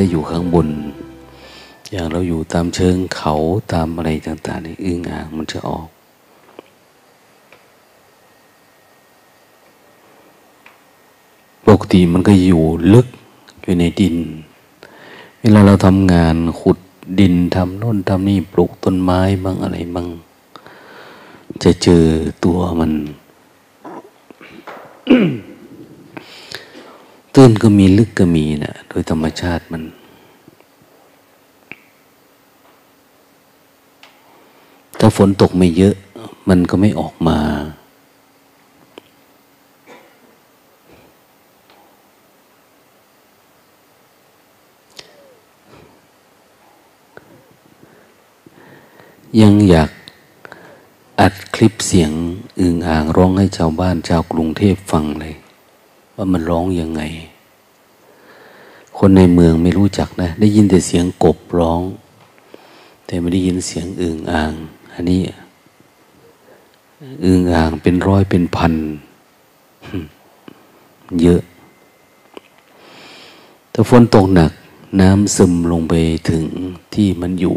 ถ้าอยู่ข้างบน อย่างเราอยู่ตามเชิงเขาตามอะไรต่างๆนี่อึ้งอ่างมันจะออก ปกติมันก็อยู่ลึกอยู่ในดิน เวลาเราทำงานขุดดินทำโน่นทำนี่ปลูกต้นไม้บ้างอะไรบ้างจะเจอตัวมัน ตื้นก็มีลึกก็มีนะโดยธรรมชาติมัน ถ้าฝนตกไม่เยอะ มันก็ไม่ออกมา ยังอยากอัดคลิปเสียงอึงอ่างร้องให้ชาวบ้านชาวกรุงเทพฟังเลย ว่ามันร้องยังไง คนในเมืองไม่รู้จักนะ ได้ยินแต่เสียงกบร้อง แต่ไม่ได้ยินเสียงอึ่งอ่าง อันนี้อึ่งอ่างเป็นร้อยเป็นพันเยอะ ถ้าฝนตกหนัก น้ำซึมลงไปถึงที่มันอยู่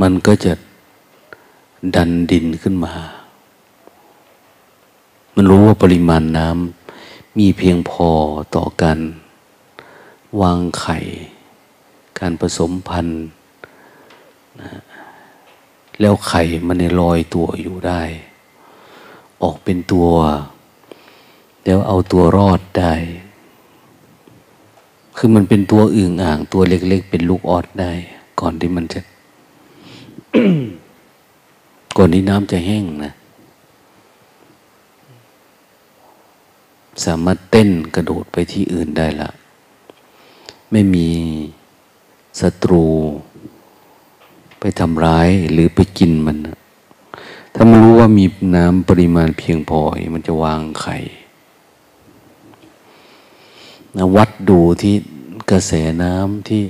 มันก็จะดันดินขึ้นมา มันรู้ว่าปริมาณน้ำมีเพียงพอต่อการวางไข่ การผสมพันธุ์นะแล้วไข่มันในลอยตัวอยู่ได้ ออกเป็นตัว แล้วเอาตัวรอดได้ คือมันเป็นตัวอึ่งอ่าง ตัวเล็ก ๆ เป็นลูกออดได้ ก่อนที่มันจะ ก่อนที่น้ำจะแห้งนะ สามารถเต้นกระโดดไปที่อื่นได้ละ ไม่มีศัตรู ไปทำร้ายหรือไปกินมัน ถ้ามันรู้ว่ามีน้ำปริมาณเพียงพอ มันจะวางไข่นะวัดดูที่กระแสน้ำที่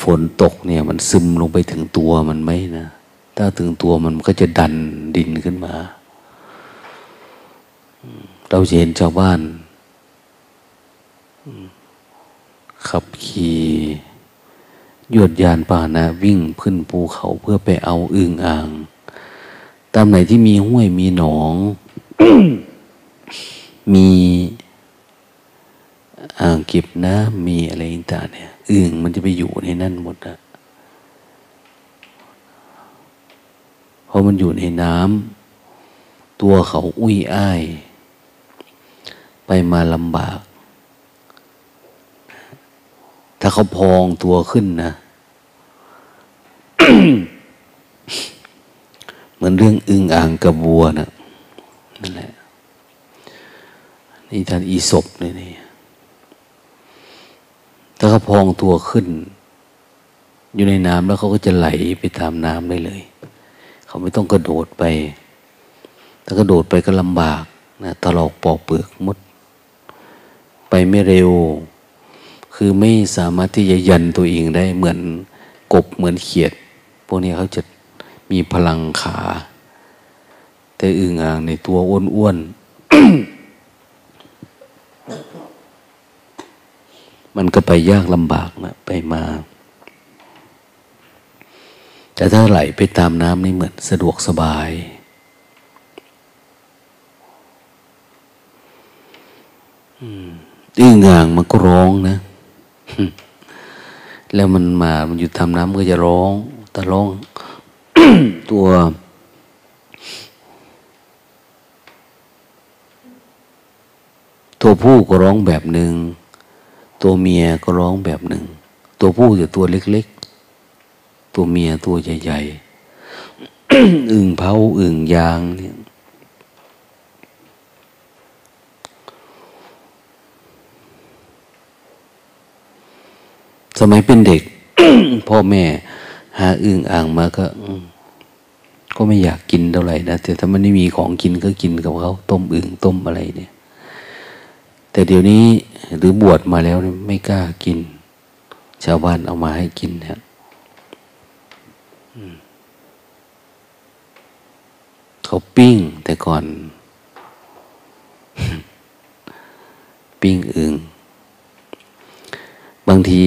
ฝนตกเนี่ย มันซึมลงไปถึงตัวมันไหมนะ ถ้าถึงตัวมันก็จะดันดินขึ้นมา เราเห็นชาวบ้าน ขับขี่ยวดยานป่านะ วิ่งขึ้นภูเขาเพื่อไปเอาอึ่งอ่าง ตามไหนที่มีห้วยมีหนอง มีอ่างเก็บน้ำมีอะไรต่างเนี่ยอึ่งมันจะไปอยู่ในนั่นหมดอะเพอมันอยู่ในน้ำตัวเขาอุ้ยอ้าย ไปมาลำบาก ถ้าเขาพองตัวขึ้นนะ เหมือนเรื่องอึงอ่างกับวัวนะนั่นแหละนี่ท่านอีศบเลยนี่ถ้าเขาพองตัวขึ้น อยู่ในน้ำแล้วเขาก็จะไหลไปตามน้ำได้เลย เขาไม่ต้องกระโดดไป ถ้ากระโดดไปก็ลำบากนะตลอกปอกเปลือกมด ไปไม่เร็ว คือไม่สามารถที่จะยันตัวเองได้เหมือนกบเหมือนเขียด พวกนี้เขาจะมีพลังขา แต่อึ่งอ่างในตัวอ้วนมันก็ไปยากลำบากนะไปมา แต่ถ้าไหลไปตามน้ำนี่เหมือนสะดวกสบายดื้ องางมันก็ร้องนะแล้วมันมา มันอยู่ทำน้ำก็จะร้องแต่ร้อง ตัว ตัวผู้ก็ร้องแบบหนึ่ง ตัวเมียก็ร้องแบบหนึ่ง ตัวผู้จะตัวเล็กๆ ตัวเมียตัวใหญ่ๆ อึ่งเผาอึ่งยางเนี่ย สมัยเป็นเด็ก พ่อแม่ หาอึ่งอ่างมาก็ก็ไม่อยากกินเท่าไหร่นะแต่ถ้ามันไม่มีของกินก็กินกับเขาต้มอึ่งต้มอะไรเนี่ย แต่เดี๋ยวนี้หรือบวชมาแล้วไม่กล้ากิน ชาวบ้านเอามาให้กินเนี่ยเขาปิ้ง แต่ก่อน ปิ้งอึ่ง บางที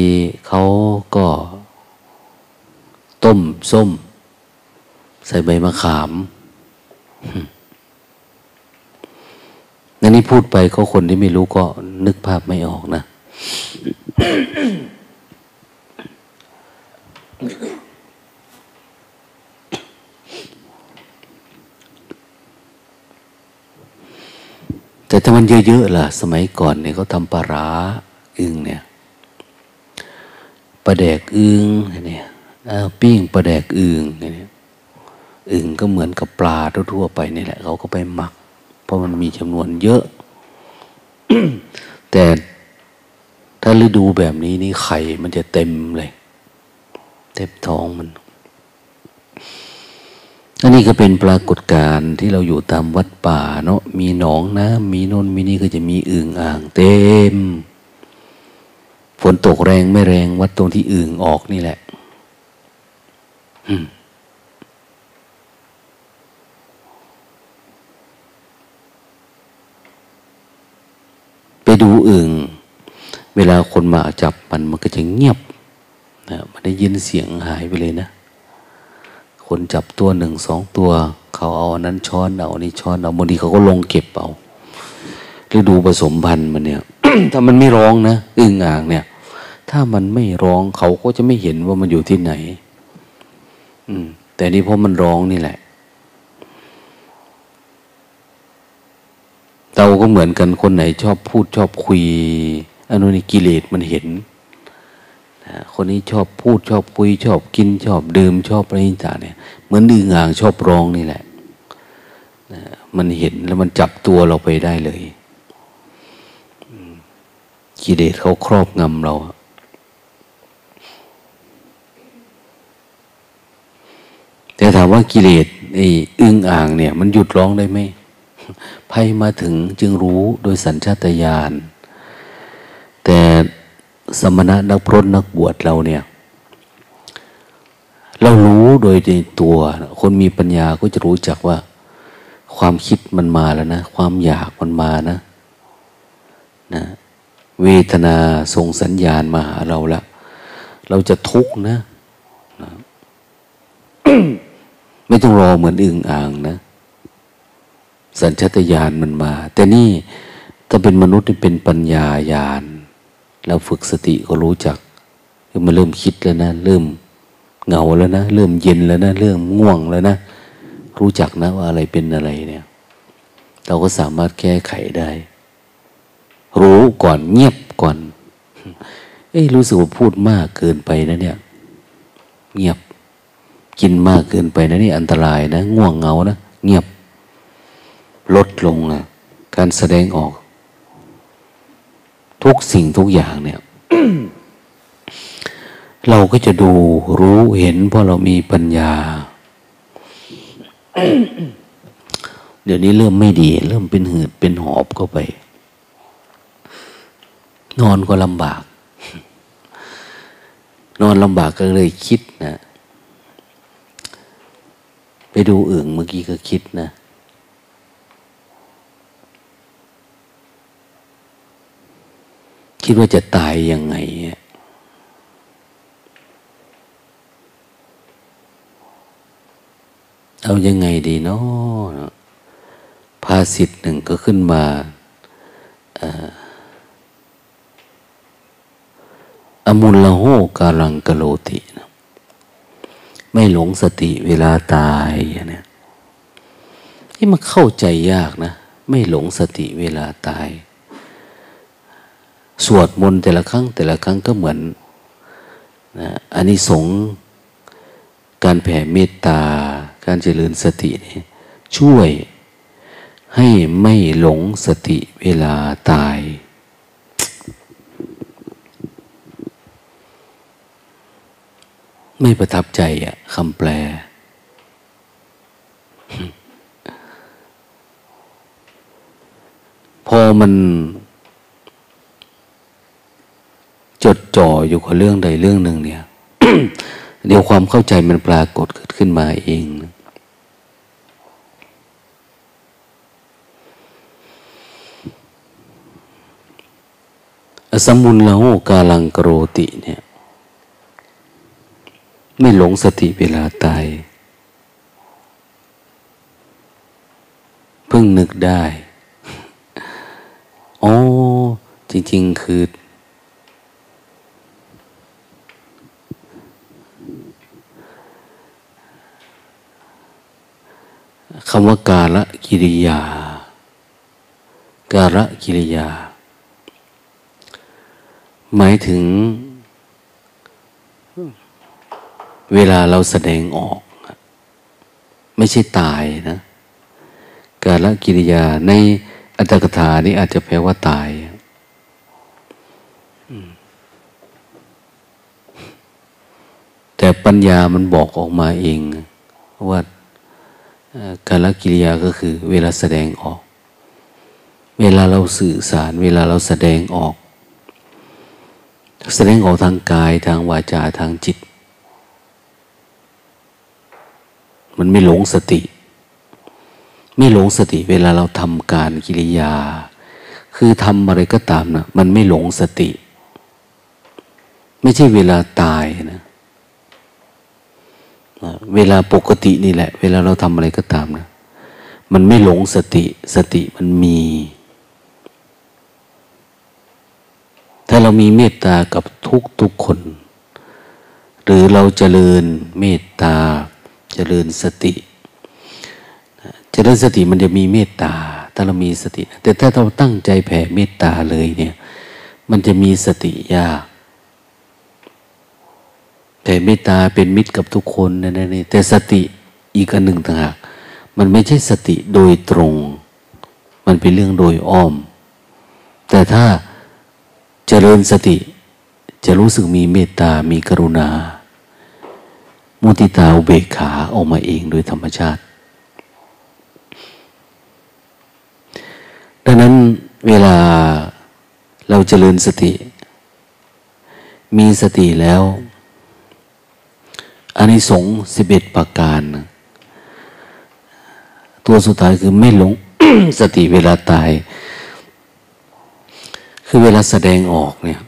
เขาก็ ต้มส้ม ใส่ใบมะขามนั่นนี่พูดไปเขาคนที่ไม่รู้ก็นึกภาพไม่ออกนะ แต่ถ้ามันเยอะๆล่ะ สมัยก่อนเนี่ยเขาทำปลาร้าอึงเนี่ย ปลาแดกอึงเนี่ยปิ้งปลาแดกอึงเนี่ยอึงก็เหมือนกับปลาทั่วๆไปนี่แหละเขาก็ไปหมัก เพราะมันมีจำนวนเยอะ แต่ถ้าฤดูแบบนี้นี่ไข่มันจะเต็มเลย เต็มท้องมันอันนี้ก็เป็นปรากฏการณ์ที่เราอยู่ตามวัดป่าเนาะมีหนองน้ำมีนนมีนี่ก็จะมีอึ่งอ่างเต็ม ฝนตกแรงไม่แรงวัดตรงที่อึ่งออกนี่แหละไปดูอึ่งเวลาคนมาจับมันมันก็จะเงียบนะมันได้ยินเสียงหายไปเลยนะ คนจับตัวหนึ่งสองตัว เขาเอาอันนั้นช้อนเอานี่ช้อนเอาบางทีเขาก็ลงเก็บเอาหรือดูผสมพันธุ์มันเนี่ย ถ้ามันไม่ร้องนะอึ่งอ่างเนี่ย ถ้ามันไม่ร้องเขาก็จะไม่เห็นว่ามันอยู่ที่ไหน อืม แต่นี่เพราะมันร้องนี่แหละเราก็เหมือนกันคนไหนชอบพูดชอบคุยอันนี้กิเลสมันเห็นคนนี้ชอบพูดชอบคุย ชอบกินชอบดื่มชอบอะไรต่างเนี่ยเหมือนดื้องางชอบร้องนี่แหละมันเห็นแล้วมันจับตัวเราไปได้เลย กิเลสเขาครอบงำเรา แต่ถามว่ากิเลสไอ้อึ้งอ่างเนี่ย มันหยุดร้องได้ไหมภัยมาถึงจึงรู้โดยสัญชาตญาณแต่สมณะนักพรตนักบวชเราเนี่ย เรารู้โดยในตัว คนมีปัญญาก็จะรู้จักว่า ความคิดมันมาแล้วนะ ความอยากมันมานะ นะ เวทนาส่งสัญญาณมาหาเราละ เราจะทุกข์นะนะไม่ต้องรอเหมือนอึ่งอ่างนะ สัญชาตญาณมันมา แต่นี่ถ้าเป็นมนุษย์ที่เป็นปัญญาญาณเราฝึกสติก็รู้จักคือมันเริ่มคิดแล้วนะ เริ่มเหงาแล้วนะ เริ่มเย็นแล้วนะ เริ่มง่วงแล้วนะ รู้จักนะว่าอะไรเป็นอะไรเนี่ย เราก็สามารถแก้ไขได้ รู้ก่อนเงียบก่อน เอ้รู้สึกว่าพูดมากเกินไปนะเนี่ย เงียบ กินมากเกินไปนะนี่อันตรายนะ ง่วงเหงานะ เงียบ ลดลงนะการแสดงออก ทุกสิ่งทุกอย่างเนี่ย เราก็จะดูรู้เห็น เพราะเรามีปัญญาเดี๋ยวนี้เริ่มไม่ดี เริ่มเป็นหืดเป็นหอบเข้าไป นอนก็ลำบาก นอนลำบากก็เลยคิดนะ ไปดูอื่นเมื่อกี้ก็คิดนะคิดว่าจะตายยังไงเอายังไงดีเนาะภาสิทธ์หนึ่งก็ขึ้นมาอา อมุลละโหกาลังกโลตินะไม่หลงสติเวลาตายเนี่ยที่มันเข้าใจยากนะ ไม่หลงสติเวลาตาย สวดมนต์แต่ละครั้ง แต่ละครั้งก็เหมือนนะอันนี้สงการแผ่เมตตา การเจริญสตินี่ช่วยให้ไม่หลงสติเวลาตาย ไม่ประทับใจอะคำแปล พอมัน จดจ่ออยู่กับเรื่องใดเรื่องหนึ่งเนี่ย เดี๋ยวความเข้าใจมันปรากฏเกิดขึ้นมาเองนะสมุนละหูกาลังกโรติเนี่ย ไม่หลงสติเวลาตาย เพิ่งนึกได้อ๋อจริง ๆ คือ คำว่ากาละกิริยา การะกิริยา หมายถึง เวลาเราแสดงออก ไม่ใช่ตายนะ การละกิริยาในอัตถกถานี้อาจจะแปลว่าตายแต่ปัญญามันบอกออกมาเอง ว่าการละกิริยาก็คือ เวลาแสดงออก เวลาเราสื่อสาร เวลาเราแสดงออก แสดงออกทางกายทางวาจาทางจิต มันไม่หลงสติ ไม่หลงสติ เวลาเราทำการกิริยา คือทำอะไรก็ตามนะมันไม่หลงสติ ไม่ใช่เวลาตายนะเวลาปกตินี่แหละ เวลาเราทำอะไรก็ตามนะมันไม่หลงสติ สติมันมี ถ้าเรามีเมตตากับทุกทุกคน หรือเราเจริญเมตตา เจริญสติเจริญสติมันจะมีเมตตาถ้าเรามีสติ แต่ถ้าเราตั้งใจแผ่เมตตาเลยเนี่ย มันจะมีสติยากแต่เมตตาเป็นมิตรกับทุกคนนะนี่แต่สติอีกอันหนึ่งต่างหากมันไม่ใช่สติโดยตรง มันเป็นเรื่องโดยอ้อม แต่ถ้าเจริญสติจะรู้สึกมีเมตตา มีกรุณา มุติตาอุเบกขาออกมาเองโดยธรรมชาติ ดังนั้นเวลาเราเจริญสติ มีสติแล้วอันนี้สงสิบเอ็ดประการ ตัวสุดท้ายคือไม่หลง สติเวลาตาย คือเวลาแสดงออกเนี่ย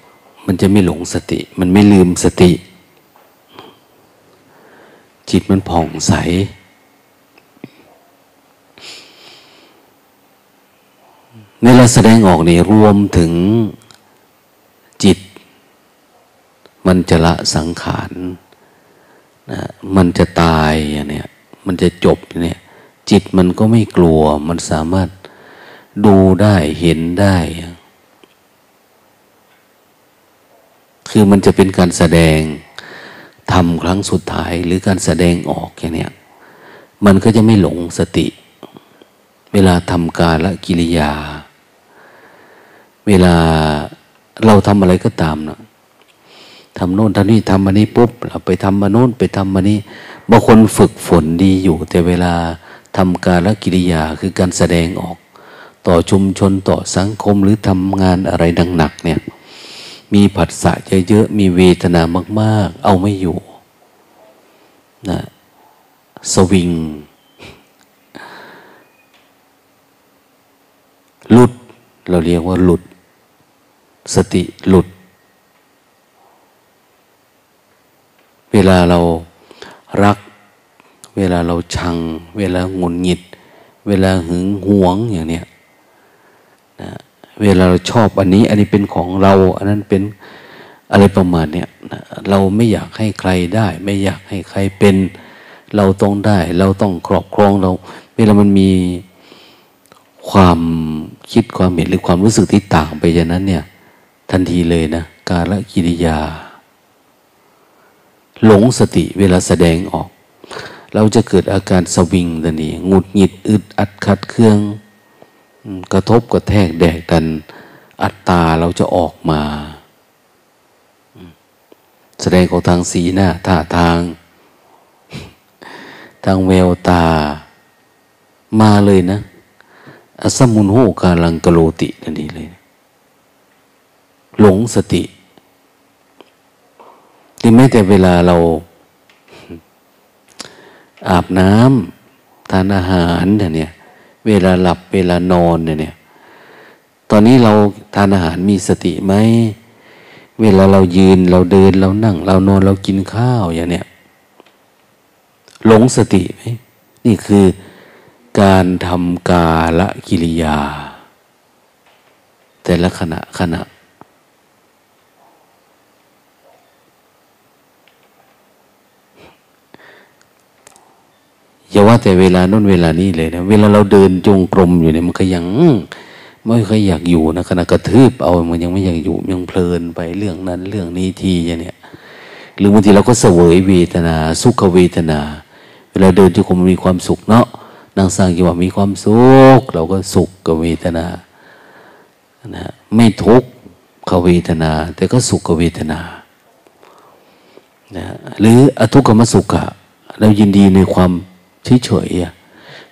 มันจะไม่หลงสติ มันไม่ลืมสติ จิตมันผ่องใส เวลาแสดงออกนี่รวมถึงจิต มันจะละสังขารนะมันจะตายอย่างเนี้ยมันจะจบเนี่ย จิตมันก็ไม่กลัว มันสามารถดูได้เห็นได้ คือมันจะเป็นการแสดง ทำครั้งสุดท้ายหรือการแสดงออกอย่างเนี้ยมันก็จะไม่หลงสติ เวลาทำการละกิริยา เวลาเราทำอะไรก็ตามนะทำโน่นทำนี่ทำมานี้ปุ๊บเราไปทำมาโน่นไปทำมานี้บางคนฝึกฝนดีอยู่ แต่เวลาทำการละกิริยาคือการแสดงออก ต่อชุมชนต่อสังคมหรือทำงานอะไรดังหนักเนี่ย มีผัสสะเยอะๆมีเวทนามาก ๆ เอาไม่อยู่นะสวิงหลุด เราเรียกว่าหลุด สติหลุด เวลาเรารัก เวลาเราชัง เวลาหงุดหงิด เวลาหึงหวงอย่างเนี้ยนะ เวลาเราชอบอันนี้ อันนี้เป็นของเรา อันนั้นเป็นอะไรประมาณเนี้ยเราไม่อยากให้ใครได้ ไม่อยากให้ใครเป็น เราต้องได้ เราต้องครอบครองเรา เวลามันมีความคิดความเห็นหรือความรู้สึกที่ต่างไปจากนั้นเนี่ย ทันทีเลยนะการละกิริยา หลงสติเวลาแสดงออก เราจะเกิดอาการสวิงตันนี้หงุดหงิดอึดอัดขัดเครื่อง กระทบกระแทกแดกกัน อัตตาเราจะออกมา แสดงของทางสีหน้าท่าทาง ทางแววตามาเลยนะอสมุนโหกาลังกโลตินั่นนี่เลย หลงสติที่แม้แต่เวลาเรา อาบน้ำทานอาหารเนี่ย เวลาหลับเวลานอนเนี่ย ตอนนี้เราทานอาหารมีสติไหม เวลาเรายืนเราเดินเรานั่ง เรานอนเรากินข้าวอย่างเนี้ยหลงสติไหมนี่คือการทำกาละกิริยา แต่ละขณะขณะ อย่าว่าแต่เวลาน้นเวลานี้เลยนะ เวลาเราเดินจงกรมอยู่เนี่ยมันก็ยังไม่ค่อยอยากอยู่นะขณะกระทืบเอามันยังไม่อยากอยู่ยังเพลินไปเรื่องนั้นเรื่องนี้ทีอย่างเนี้ยหรือบางทีเราก็เสวยเวทนา สุขเวทนา เวลาเดินจงกรมมีความสุขเนาะนางสร้างจังหวะมีความสุข เราก็สุขกับเวทนานะไม่ทุกขเวทนา แต่ก็สุขกับเวทนานะหรืออทุกขมสุขะเรายินดีในความ เฉยๆอะ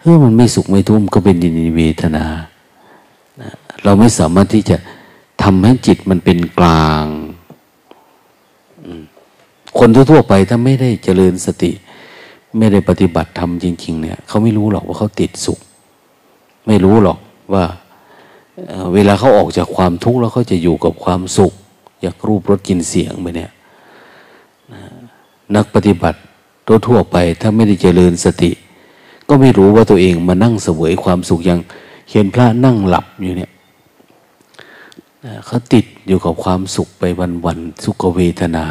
เออมันไม่สุขไม่ทุกข์ก็เป็นดินเวทนา เราไม่สามารถที่จะทำให้จิตมันเป็นกลาง คนทั่วๆไปถ้าไม่ได้เจริญสติ ไม่ได้ปฏิบัติธรรมจริง ๆ เนี่ยเขาไม่รู้หรอกว่าเขาติดสุข ไม่รู้หรอกว่าเวลาเขาออกจากความทุกข์แล้วเขาจะอยู่กับความสุข อยากรูปรสกินเสียงไปเนี่ยนักปฏิบัติ ทั่วไป ถ้าไม่ได้เจริญสติ ก็ไม่รู้ว่าตัวเองมานั่งเสวยความสุขอย่างเห็นพระนั่งหลับอยู่เนี่ยเขาติดอยู่กับความสุขไปวันๆสุขเวทนา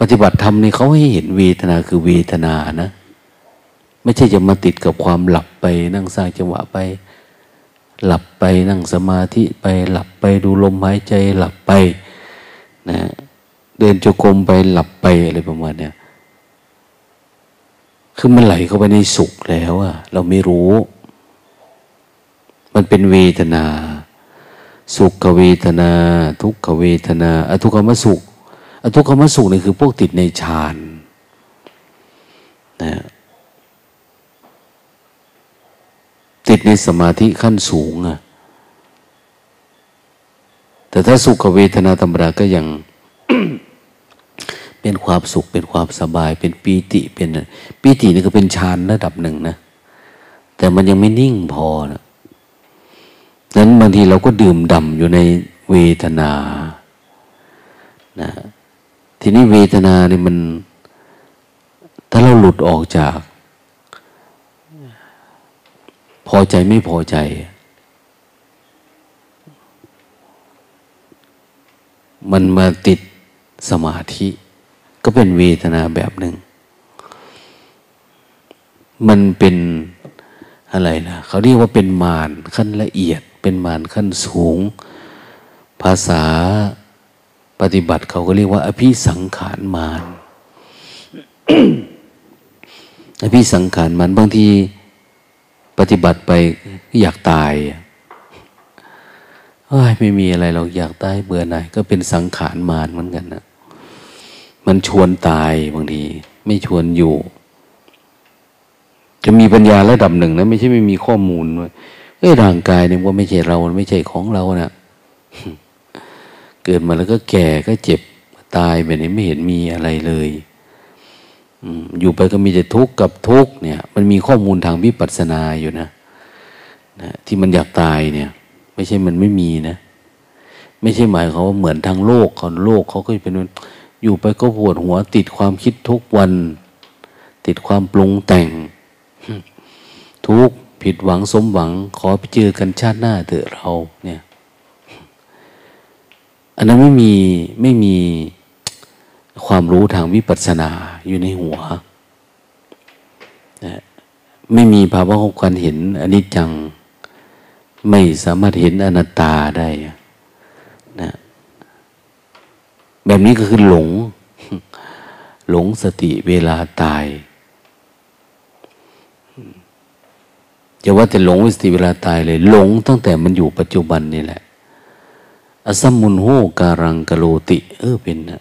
ปฏิบัติธรรมนี่เขาให้เห็นเวทนาคือเวทนานะ ไม่ใช่จะมาติดกับความหลับไป นั่งสร้างจังหวะไป หลับไปนั่งสมาธิไปหลับไปดูลมหายใจหลับไปนะเดินจงกรมไปหลับไปอะไรประมาณเนี้ย คือมันไหลเข้าไปในสุขแล้วอะเราไม่รู้ มันเป็นเวทนา สุขเวทนา ทุกขเวทนาอทุกขมสุขอทุกขมสุขนี่คือพวกติดในฌานนะติดในสมาธิขั้นสูงอะแต่ถ้าสุขเวทนาธรรมดาก็ยัง เป็นความสุข เป็นความสบาย เป็นปีติ เป็นปีตินี่ก็เป็นฌานระดับหนึ่งนะ แต่มันยังไม่นิ่งพอนะนั้นบางทีเราก็ดื่มด่ำอยู่ในเวทนา นะ ทีนี้เวทนาเนี่ยมัน ถ้าเราหลุดออกจาก พอใจไม่พอใจ มันมาติดสมาธิ ก็เป็นเวทนาแบบหนึ่ง มันเป็นอะไรนะเขาเรียกว่าเป็นมารขั้นละเอียด เป็นมารขั้นสูง ภาษาปฏิบัติเขาก็เรียกว่า อภิสังขารมารอภิสังขารมารบางทีปฏิบัติไปอยากตายไม่มีอะไรเราอยากตายเบื่อหน่ายก็เป็นสังขารมารเหมือนกันนะ มันชวนตายบางที ไม่ชวนอยู่ จะมีปัญญาระดับหนึ่งนะไม่ใช่ไม่มีข้อมูลว่าเอ้ยร่างกายเนี่ยว่าไม่ใช่เราไม่ใช่ของเรานะเกิดมาแล้วก็แก่ก็เจ็บตายแบบนี้ไม่เห็นมีอะไรเลยอยู่ไปก็มีแต่ทุกข์กับทุกข์เนี่ย มันมีข้อมูลทางวิปัสสนาอยู่นะนะที่มันอยากตายเนี่ย ไม่ใช่มันไม่มีนะ ไม่ใช่หมายเขาว่าเหมือนทางโลกเขาโลกเขาก็เป็น อยู่ไปก็ปวดหัว ติดความคิดทุกวัน ติดความปรุงแต่ง ทุกผิดหวังสมหวัง ขอไปเจอกันชาติหน้าเถอะเราเนี่ย อันนั้นไม่มีไม่มีความรู้ทางวิปัสสนาอยู่ในหัวนะไม่มีภาวะของการเห็นอนิจจัง ไม่สามารถเห็นอนัตตาได้นะ แบบนี้ก็คือหลง หลงสติเวลาตายจะว่าแต่หลงสติเวลาตายเลย หลงตั้งแต่มันอยู่ปัจจุบันนี่แหละอสัมมุนโหการังกะโรติ เออเป็นนะ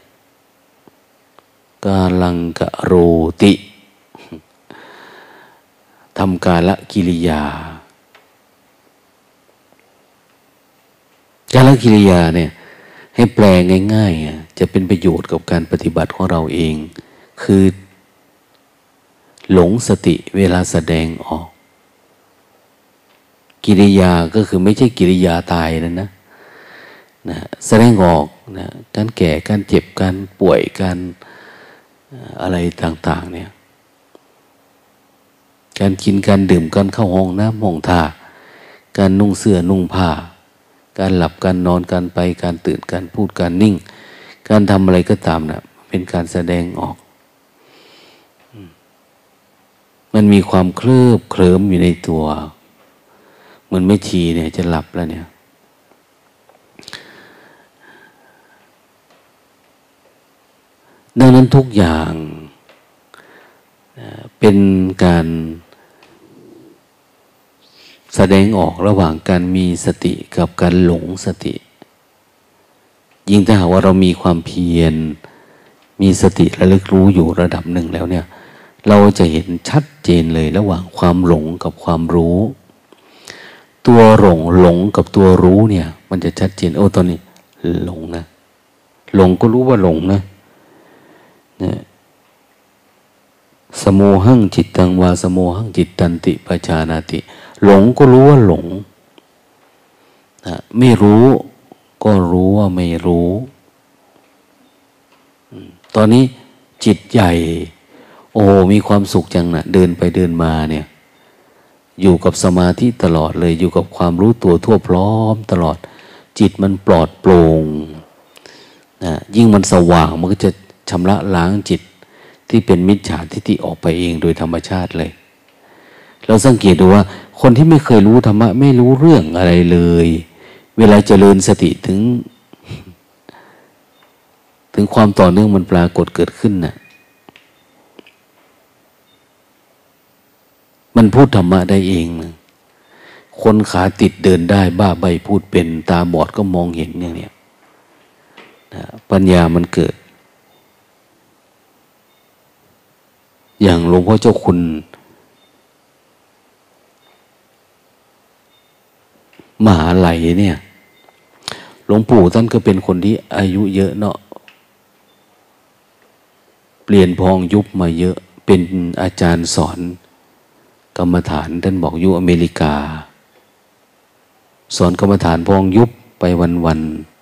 กาลังกะโรติทำกาละกิริยา กาละกิริยาเนี่ย ให้แปลง่ายๆจะเป็นประโยชน์กับการปฏิบัติของเราเอง คือ หลงสติเวลาแสดงออก กิริยาก็คือไม่ใช่กิริยาตายนะนะนะแสดงออกนะการแก่การเจ็บการป่วยการอะไรต่าง ๆ เนี่ย การกินการดื่มการเข้าห้องน้ำห้องท่าการนุ่งเสื้อนุ่งผ้า การหลับการนอนการไปการตื่นการพูดการนิ่ง การทำอะไรก็ตามนะเป็นการแสดงออก มันมีความเคลือบเคลิ้มอยู่ในตัวเหมือนไม่ชีเนี่ยจะหลับแล้วเนี่ยดังนั้นทุกอย่างเป็นการ แสดงออกระหว่างการมีสติกับการหลงสติ ยิ่งถ้าหากว่าเรามีความเพียร มีสติระลึกรู้อยู่ระดับหนึ่งแล้วเนี่ย เราจะเห็นชัดเจนเลยระหว่างความหลงกับความรู้ ตัวหลงหลงกับตัวรู้เนี่ย มันจะชัดเจนโอ้ตอนนี้ หลงนะ หลงก็รู้ว่าหลงนะเนี่ยสโมหังจิตตังวาสโมหังจิตตันติปชานาติ หลงก็รู้ว่าหลงนะไม่รู้ก็รู้ว่าไม่รู้ ตอนนี้จิตใหญ่ โอ้มีความสุขจังนะเดินไปเดินมาเนี่ย อยู่กับสมาธิตลอดเลย อยู่กับความรู้ตัวทั่วพร้อมตลอด จิตมันปลอดโปร่งนะยิ่งมันสว่างมันก็จะชำระล้างจิตที่เป็นมิจฉาทิฏฐิออกไปเองโดยธรรมชาติเลย เราสังเกตดูว่า คนที่ไม่เคยรู้ธรรมะไม่รู้เรื่องอะไรเลย เวลาเจริญสติถึง ถึงความต่อเนื่องมันปรากฏเกิดขึ้นนะ่ะ มันพูดธรรมะได้เองนะคนขาติดเดินได้บ้าใบพูดเป็นตาบอดก็มองเห็นอย่างนี้ปัญญามันเกิด อย่างหลวงพ่อเจ้าคุณ มหาไหลเนี่ย หลวงปู่ท่านก็เป็นคนที่อายุเยอะเนาะเปลี่ยนพองยุบมาเยอะเป็นอาจารย์สอน กรรมฐานท่านบอกอยู่อเมริกา สอนกรรมฐานพองยุบไปวันๆ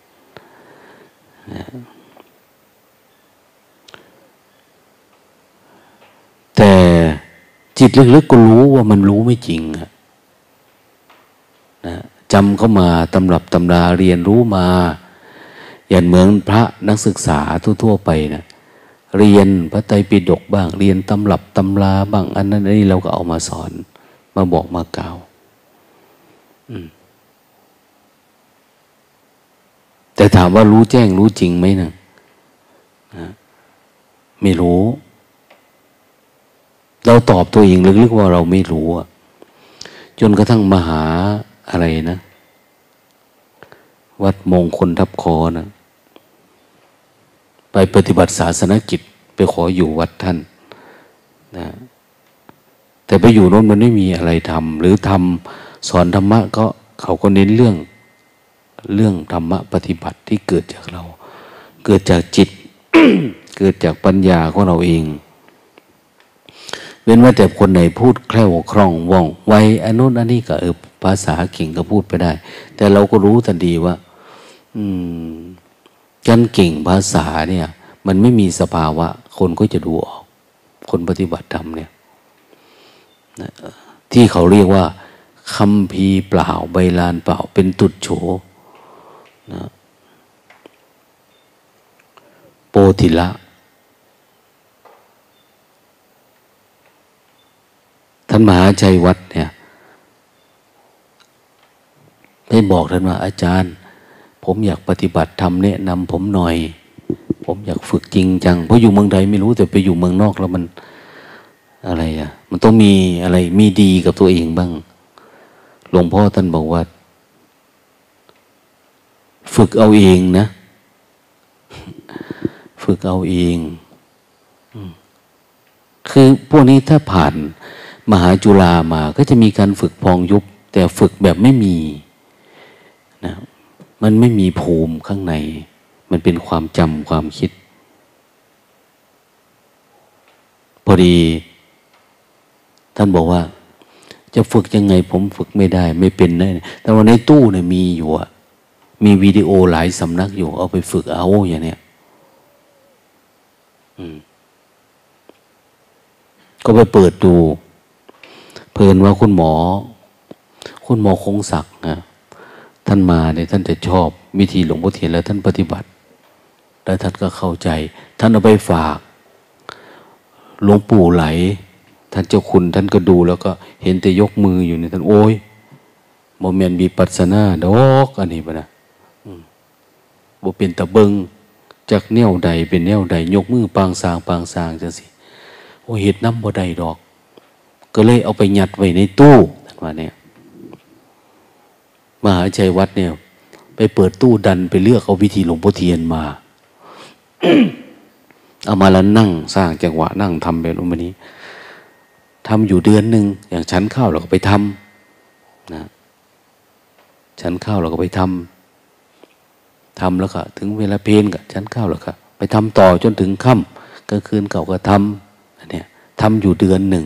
แต่จิตลึกๆก็รู้ว่ามันรู้ไม่จริงนะ จำเข้ามาตำรับตำราเรียนรู้มาอย่างเหมือนพระนักศึกษาทั่วๆไปนะเรียนพระไตรปิฎกบ้าง เรียนตำรับตำราบ้าง อันนั้นอันนี้เราก็เอามาสอน มาบอกมากล่าวแต่ถามว่ารู้แจ้งรู้จริงไหมนะนะไม่รู้ เราตอบตัวเองลึกๆว่าเราไม่รู้จนกระทั่งมหา อะไรนะ วัดมงคลทับคอนะไปปฏิบัติศาสนกิจ ไปขออยู่วัดท่านนะแต่ไปอยู่โน้นมันไม่มีอะไรทำหรือทำสอนธรรมะก็เขาก็เน้นเรื่องเรื่องธรรมะปฏิบัติที่เกิดจากเรา เกิดจากจิต เกิดจากปัญญาของเราเอง ว้นว่าแต่คนไหนพูดแคล่วคล่องว่องไวอันนู้นอันนี้ก็เออภาษาเก่งก็พูดไปได้ แต่เราก็รู้ทันทีว่า อืมการเก่งภาษาเนี่ย มันไม่มีสภาวะ คนก็จะดูออก คนปฏิบัติธรรมเนี่ยที่เขาเรียกว่าคำพีเปล่าใบลานเปล่า เป็นตุดโฉนะโปธิละ ท่านมหาชัยวัดเนี่ยได้บอกท่านว่าอาจารย์ ผมอยากปฏิบัติทำแนะนำผมหน่อย ผมอยากฝึกจริงจังเพราะอยู่เมืองใดไม่รู้แต่ไปอยู่เมืองนอกแล้วมันอะไรอะมันต้องมีอะไรมีดีกับตัวเองบ้าง หลวงพ่อท่านบอกว่า ฝึกเอาเองนะ ฝึกเอาเอง คือพวกนี้ถ้าผ่าน มหาจุฬามาก็จะมีการฝึกพองยุบ แต่ฝึกแบบไม่มีนะมันไม่มีภูมิข้างใน มันเป็นความจำความคิด พอดี ท่านบอกว่า จะฝึกยังไงผมฝึกไม่ได้ ไม่เป็นได้แต่ว่าในตู้เนี่ยมีอยู่มีวิดีโอหลายสำนักอยู่ เอาไปฝึกเอาอย่างเนี้ยก็ไปเปิดดู เพลินว่าคุณหมอ คุณหมอคงศักดิ์นะท่านมาเนี่ยท่านจะชอบวิธีหลวงพ่อเทียนแล้วท่านปฏิบัติ แล้วท่านก็เข้าใจ ท่านเอาไปฝากหลวงปู่ไหล ท่านเจ้าคุณท่านก็ดูแล้วก็เห็นแต่ยกมืออยู่ในท่านโอ้ยโมเมนต์มีปัสนาดอกอันนี้ปะนะบ่เป็นตะเบิงจากแนวใดเป็นแนวใด ยกมือปางสางปางสางจังสิโอ้เห็ดน้ำบ่ใดดอก ก็เลยเอาไปหยัดไว้ในตู้ท่านว่าเนี่ยมหาชัยวัดเนี่ย ไปเปิดตู้ดันไปเลือกเอาวิธีหลวงพ่อเทียนมาเอามาแล้วนั่งสร้างจังหวะนั่งทำแบบนี้ทำอยู่เดือนหนึ่งอย่างชั้นข้าวเราก็ไปทำนะชั้นข้าวเราก็ไปทำทำแล้วก็ถึงเวลาเพลนกับชั้นข้าวแล้วก็ไปทำต่อจนถึงค่ำกลางคืนเก่าก็ทำอันนี้ทำอยู่เดือนหนึ่ง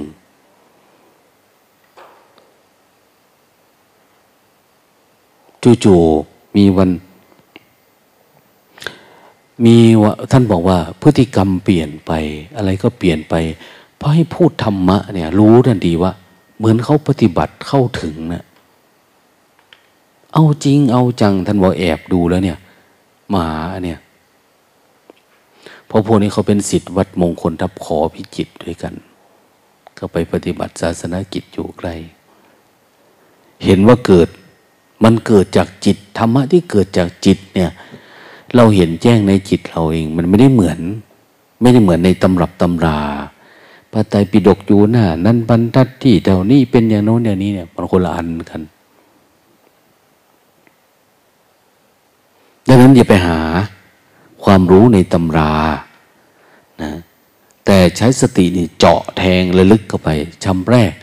จู่ๆมีวัน มีว่าท่านบอกว่า พฤติกรรมเปลี่ยนไป อะไรก็เปลี่ยนไป เพราะให้พูดธรรมะเนี่ย รู้ทันทีว่า เหมือนเขาปฏิบัติเข้าถึงนะเอาจริงเอาจัง ท่านบอกแอบดูแล้วเนี่ยหมาเนี่ยเพราะพวกนี้เขาเป็นสิทธิ์วัดมงคลทับขอพิจิตด้วยกัน ก็ไปปฏิบัติศาสนากิจอยู่ไกลเห็นว่าเกิด มันเกิดจากจิตธรรมะที่เกิดจากจิตเนี่ย เราเห็นแจ้งในจิตเราเอง มันไม่ได้เหมือน ไม่ได้เหมือนในตำรับตำราพระไตรปิฎกอยู่หน้านั้นบรรทัดที่เท่านี้เป็นอย่างโน้นอย่างนี้เนี่ยมันคนละอันกัน ดังนั้นอย่าไปหาความรู้ในตำรานะแต่ใช้สตินี่เจาะแทงระลึกเข้าไปชำแรก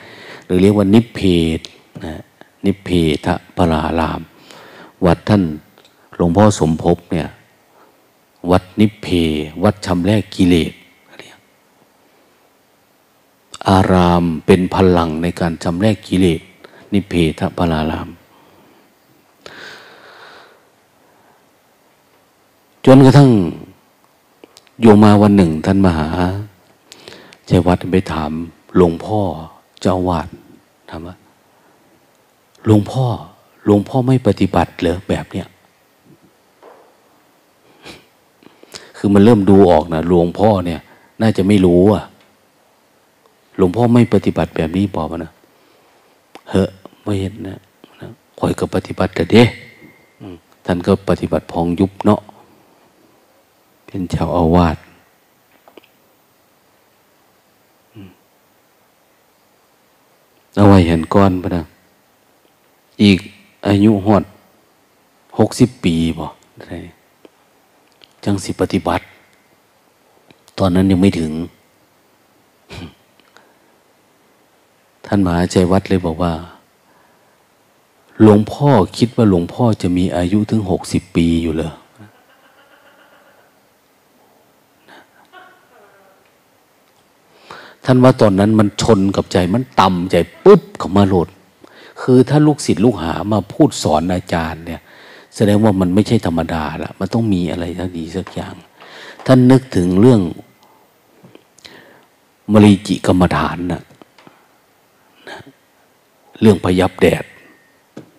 หรือเรียกว่านิเพศนะ นิเพทะปราราม วัดท่านหลวงพ่อสมภพเนี่ย วัดนิเพ วัดชำแรกกิเลสอารามเป็นพลังในการชำแรกกิเลสนิเพทะปราราม จนกระทั่งโยมาวันหนึ่งท่านมหาใจวัดไปถามหลวงพ่อเจ้าวาดถามว่า หลวงพ่อหลวงพ่อไม่ปฏิบัติเหรอแบบเนี้ยคือมันเริ่มดูออกนะหลวงพ่อเนี่ย น่าจะไม่รู้อะหลวงพ่อไม่ปฏิบัติแบบนี้บอกมานะเฮ้ไม่เห็นนะคอยก็ปฏิบัติแต่เด้ท่านก็ปฏิบัติพองยุบเนาะเป็นชาวอาวาสเอาไว้เห็นก้อนปะนะ อีกอายุหดหกสิบปีบ่จังสิปฏิบัติ ตอนนั้นยังไม่ถึง ท่านมหาใจวัดเลยบอกว่า หลวงพ่อคิดว่าหลวงพ่อจะมีอายุถึงหกสิบปีอยู่เลยท่านว่าตอนนั้นมันชนกับใจมันต่ำใจปุ๊บเข้ามาโหลด คือถ้าลูกศิษย์ลูกหามาพูดสอนอาจารย์เนี่ย แสดงว่ามันไม่ใช่ธรรมดาละมันต้องมีอะไรที่ดีสักอย่าง ท่านนึกถึงเรื่องมรีจิกรรมฐานนะนะเรื่องพยับแดด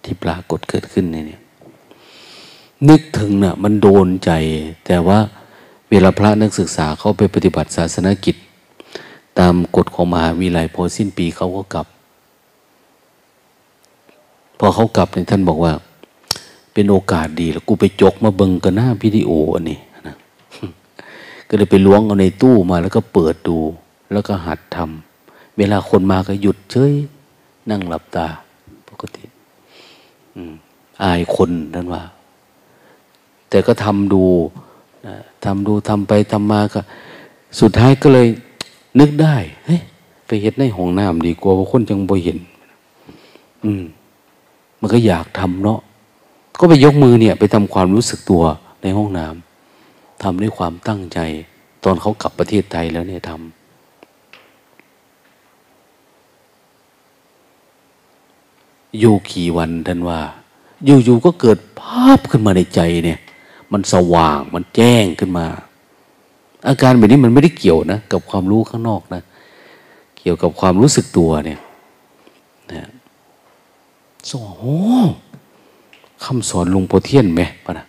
ที่ปรากฏเกิดขึ้นในนี้นึกถึงนะ่ะมันโดนใจ แต่ว่าเวลาพระนักศึกษาเขาไปปฏิบัติศาสนกิจ ตามกฎของมหาวิทยาลัยพอสิ้นปีเขาก็กลับ พอเขากลับเนี่ยท่านบอกว่า เป็นโอกาสดีแล้วกูไปจกมาเบิงกันหน้าวิดีโออันนี้นะก็เลยไปล้วงเอาในตู้มาแล้วก็เปิดดู แล้วก็หัดทำเวลาคนมาก็หยุดเฉยนั่งหลับตา ปกติอายคนนั่นว่า แต่ก็ทำดูทำดูทำไปทำมาก็ สุดท้ายก็เลยนึกได้ เฮ้ย ไปเห็ดในห้องน้ำดีกว่าเพราคนจังบ่เห็น อืม มันก็อยากทำเนาะก็ไปยกมือเนี่ยไปทำความรู้สึกตัวในห้องน้ำทำด้วยความตั้งใจ ตอนเขากลับประเทศไทยแล้วเนี่ยทำอยู่กี่วันท่านว่า อยู่ๆก็เกิดภาพขึ้นมาในใจเนี่ย มันสว่างมันแจ้งขึ้นมา อาการแบบนี้มันไม่ได้เกี่ยวนะ กับความรู้ข้างนอกนะ เกี่ยวกับความรู้สึกตัวเนี่ย สโอ้คำสอนลุงโพเทียนไหมปะนะ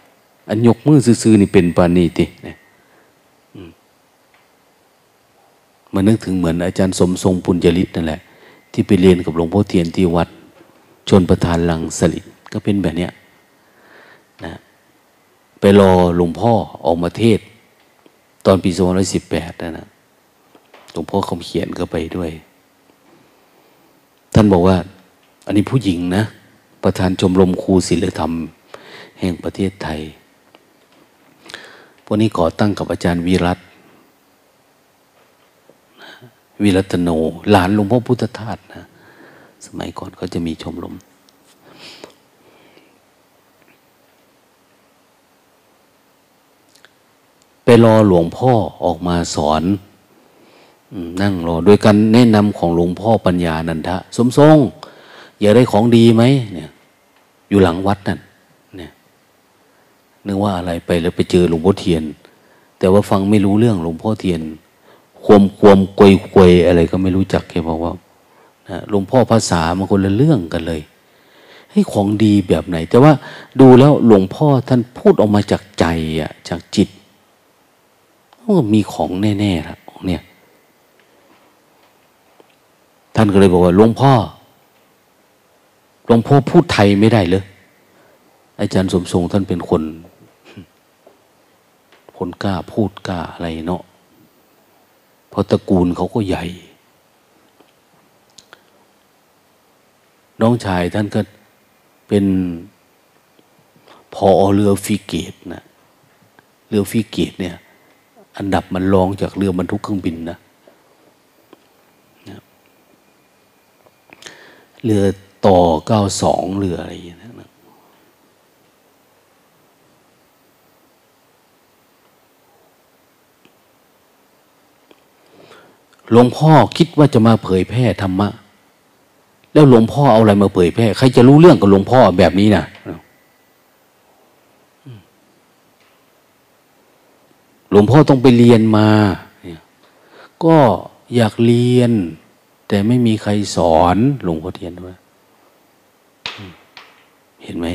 อันยกมือซื่อๆนี่เป็นปานีติเนี่ยมานึกถึงเหมือนอาจารย์สมทรงปุญญลิตนั่นแหละ ที่ไปเรียนกับหลวงพ่อเทียนที่วัด ชนประธานลังสลิดก็เป็นแบบเนี้ยนะไปรอหลวงพ่อออกมาเทศ ตอนปีสองร้อยสิบแปดนะนะหลวงพ่อเขาเขียนก็ไปด้วย ท่านบอกว่า อันนี้ผู้หญิงนะ ประธานชมรมครูศิลธรรม แห่งประเทศไทย พวกนี้ก่อตั้งกับอาจารย์วิรัตวิรัตโน หลานหลวงพ่อพุทธทาสนะ สมัยก่อนเขาจะมีชมรม ไปรอหลวงพ่อออกมาสอนนั่งรอ โดยการแนะนำของหลวงพ่อปัญญานันทะ สมทรง อย่าได้ของดีไหมเนี่ย อยู่หลังวัดนั่นเนี่ยนึกว่าอะไรไปแล้วไปเจอหลวงพ่อเทียน แต่ว่าฟังไม่รู้เรื่องหลวงพ่อเทียน ควมควมกวยกวยอะไรก็ไม่รู้จักแค่บอกว่าหลวงพ่อภาษามันคนละเรื่องกันเลยให้ของดีแบบไหน แต่ว่าดูแล้วหลวงพ่อท่านพูดออกมาจากใจอะ จากจิตก็มีของแน่ๆละเนี่ย ท่านก็เลยบอกว่าหลวงพ่อ หลวงพ่อพูดไทยไม่ได้เลยอาจารย์สมทรงท่านเป็นคน คนกล้าพูดกล้าอะไรเนาะเพราะตระกูลเขาก็ใหญ่ น้องชายท่านก็เป็นพอเรือฟิเกตนะเรือฟิเกตเนี่ย อันดับมันรองจากเรือบรรทุกเครื่องบินนะเรือ ต่อเก้าสองเรืออะไรอย่างนี้หลวงพ่อคิดว่าจะมาเผยแพร่ธรรมะ แล้วหลวงพ่อเอาอะไรมาเผยแพร่ ใครจะรู้เรื่องกับหลวงพ่อแบบนี้นะหลวงพ่อต้องไปเรียนมา ก็อยากเรียน แต่ไม่มีใครสอนหลวงพ่อเทียนว่า เห็นไหม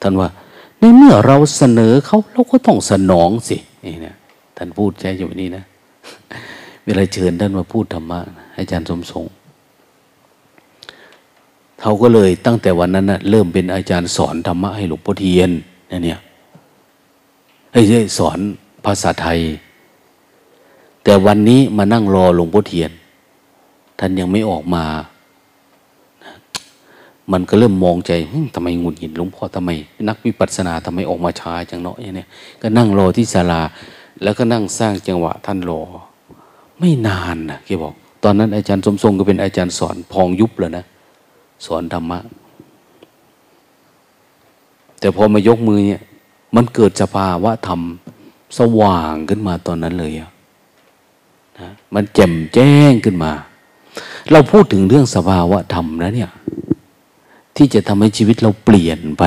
ท่านว่า ในเมื่อเราเสนอเขาเราก็ต้องสนองสินี่นะท่านพูดใช่อยู่นี้นะ เวลาเชิญท่านมาพูดธรรมะอาจารย์สมทรงเขาก็เลยตั้งแต่วันนั้นนะเริ่มเป็นอาจารย์สอนธรรมะให้หลวงพ่อเทียนนี่เนี่ยให้สอนภาษาไทย แต่วันนี้มานั่งรอหลวงพ่อเทียน ท่านยังไม่ออกมา มันก็เริ่มมองใจทำไมงุนหินหลวงพ่อทำไม นักวิปัสสนาทำไมออกมาช้าจังเนาะอย่างนี้ก็นั่งรอที่ศาลา แล้วก็นั่งสร้างจังหวะท่านรอ ไม่นานนะแกบอก ตอนนั้นอาจารย์สมทรงก็เป็นอาจารย์สอนพองยุบเลยนะ สอนธรรมะ แต่พอมายกมือเนี่ย มันเกิดสภาวะธรรมสว่างขึ้นมาตอนนั้นเลยอะนะมันแจ่มแจ้งขึ้นมา เราพูดถึงเรื่องสภาวะธรรมนะเนี่ย ที่จะทำให้ชีวิตเราเปลี่ยนไป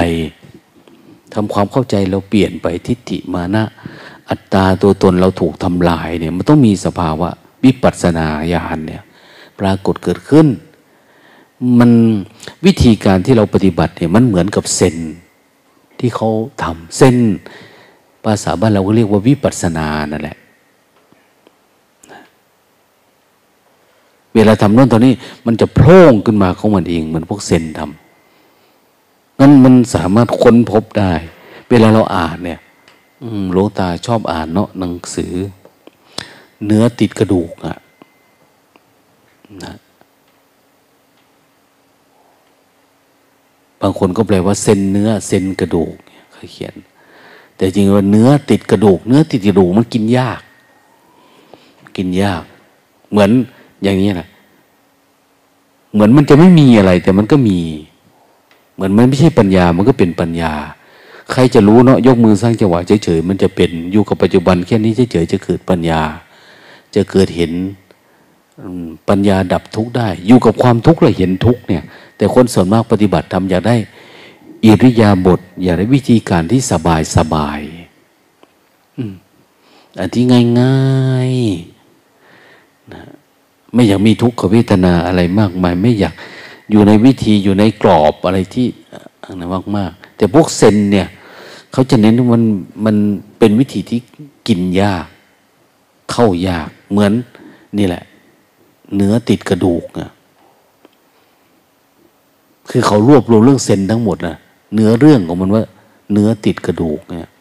ทำความเข้าใจเราเปลี่ยนไปทิฏฐิมานะ อัตตาตัวตนเราถูกทำลายเนี่ยมันต้องมีสภาวะวิปัสสนาญาณเนี่ยปรากฏเกิดขึ้น มันวิธีการที่เราปฏิบัติเนี่ยมันเหมือนกับเซนที่เขาทำเส้นภาษาบ้านเราก็เรียกว่าวิปัสสนานั่นแหละ เวลาทำโน่นตอนนี้มันจะโพร่งขึ้นมาของมันเอง เหมือนพวกเซนทำ นั้นมันสามารถค้นพบได้ เวลาเราอ่านเนี่ยโลตาชอบอ่านเนาะหนังสือ เนื้อติดกระดูกอะนะบางคนก็แปลว่าเส้นเนื้อเส้นกระดูกเขาเขียน แต่จริงว่าเนื้อติดกระดูก เนื้อติดกระดูกมันกินยาก กินยาก เหมือนอย่างนี้นะเหมือนมันจะไม่มีอะไร แต่มันก็มี เหมือนมันไม่ใช่ปัญญา มันก็เป็นปัญญา ใครจะรู้เนาะยกมือสร้างจังหวะเฉยๆมันจะเป็นอยู่กับปัจจุบันแค่นี้เฉยๆจะเกิดปัญญา จะเกิดเห็นปัญญาดับทุกข์ได้ อยู่กับความทุกข์แล้วเห็นทุกข์เนี่ย แต่คนส่วนมากปฏิบัติทำอยากได้อิริยาบถอย่าได้วิธีการที่สบายสบายอันที่ง่ายๆนะไม่อยากมีทุกขเวทนาอะไรมากมาย ไม่อยาก อยู่ในวิธีอยู่ในกรอบอะไรที่นะมากมากแต่พวกเซนเนี่ยเขาจะเน้นมันมันเป็นวิธีที่กินยาก เข้ายาก เหมือนนี่แหละ เนื้อติดกระดูกอะคือเขารวบรวมเรื่องเซนทั้งหมดนะเนื้อเรื่องของมันว่า เนื้อติดกระดูกเนี่ย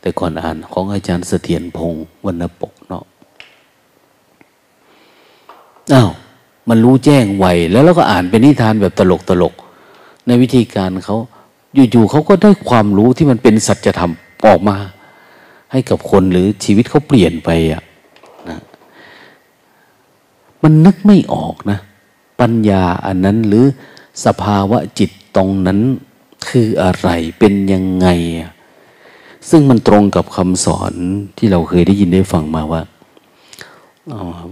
แต่ก่อนอ่านของอาจารย์เสถียรพงศ์วรรณปกเนาะอ้าว มันรู้แจ้งไวแล้วเราก็อ่านเป็นนิทานแบบตลกตลก ในวิธีการเขาอยู่ๆเขาก็ได้ความรู้ที่มันเป็นสัจธรรมออกมา ให้กับคนหรือชีวิตเขาเปลี่ยนไปอะนะมันนึกไม่ออกนะ ปัญญาอันนั้นหรือสภาวะจิตตรงนั้นคืออะไรเป็นยังไง ซึ่งมันตรงกับคำสอนที่เราเคยได้ยินได้ฟังมาว่า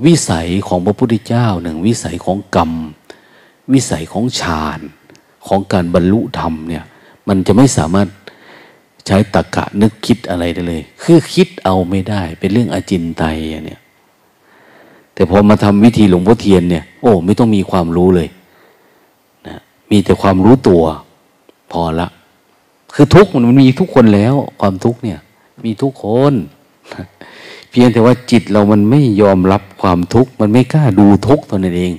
วิสัยของพระพุทธเจ้าหนึ่งวิสัยของกรรม วิสัยของฌานของการบรรลุธรรมเนี่ย มันจะไม่สามารถใช้ตรกกะนึกคิดอะไรได้เลย คือคิดเอาไม่ได้ เป็นเรื่องอจินไตยเนี่ย แต่พอมาทำวิธีหลวงพ่อเทียนเนี่ย โอ้ไม่ต้องมีความรู้เลยนะมีแต่ความรู้ตัวพอละ คือทุกข์มันมีทุกคนแล้ว ความทุกข์เนี่ย มีทุกคน เพียงแต่ว่าจิตเรามันไม่ยอมรับความทุกข์มันไม่กล้าดูทุกข์ตัวนั้นเอง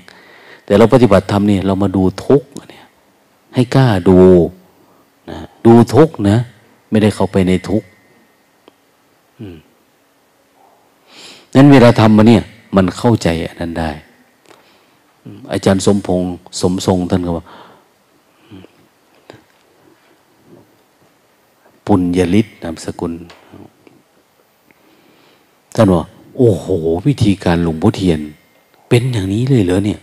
แต่เราปฏิบัติธรรมเนี่ยเรามาดูทุกข์เนี่ยให้กล้าดูนะดูทุกข์นะ ไม่ได้เข้าไปในทุกข์นั้นเวลาทำมาเนี่ย มันเข้าใจอันนั้นได้ อาจารย์สมพงษ์สมทรงท่านก็ว่าปุญญลิศนามสกุล ท่านว่าโอ้โห วิธีการหลวงพ่อเทียน เป็นอย่างนี้เลยเหรอเนี่ย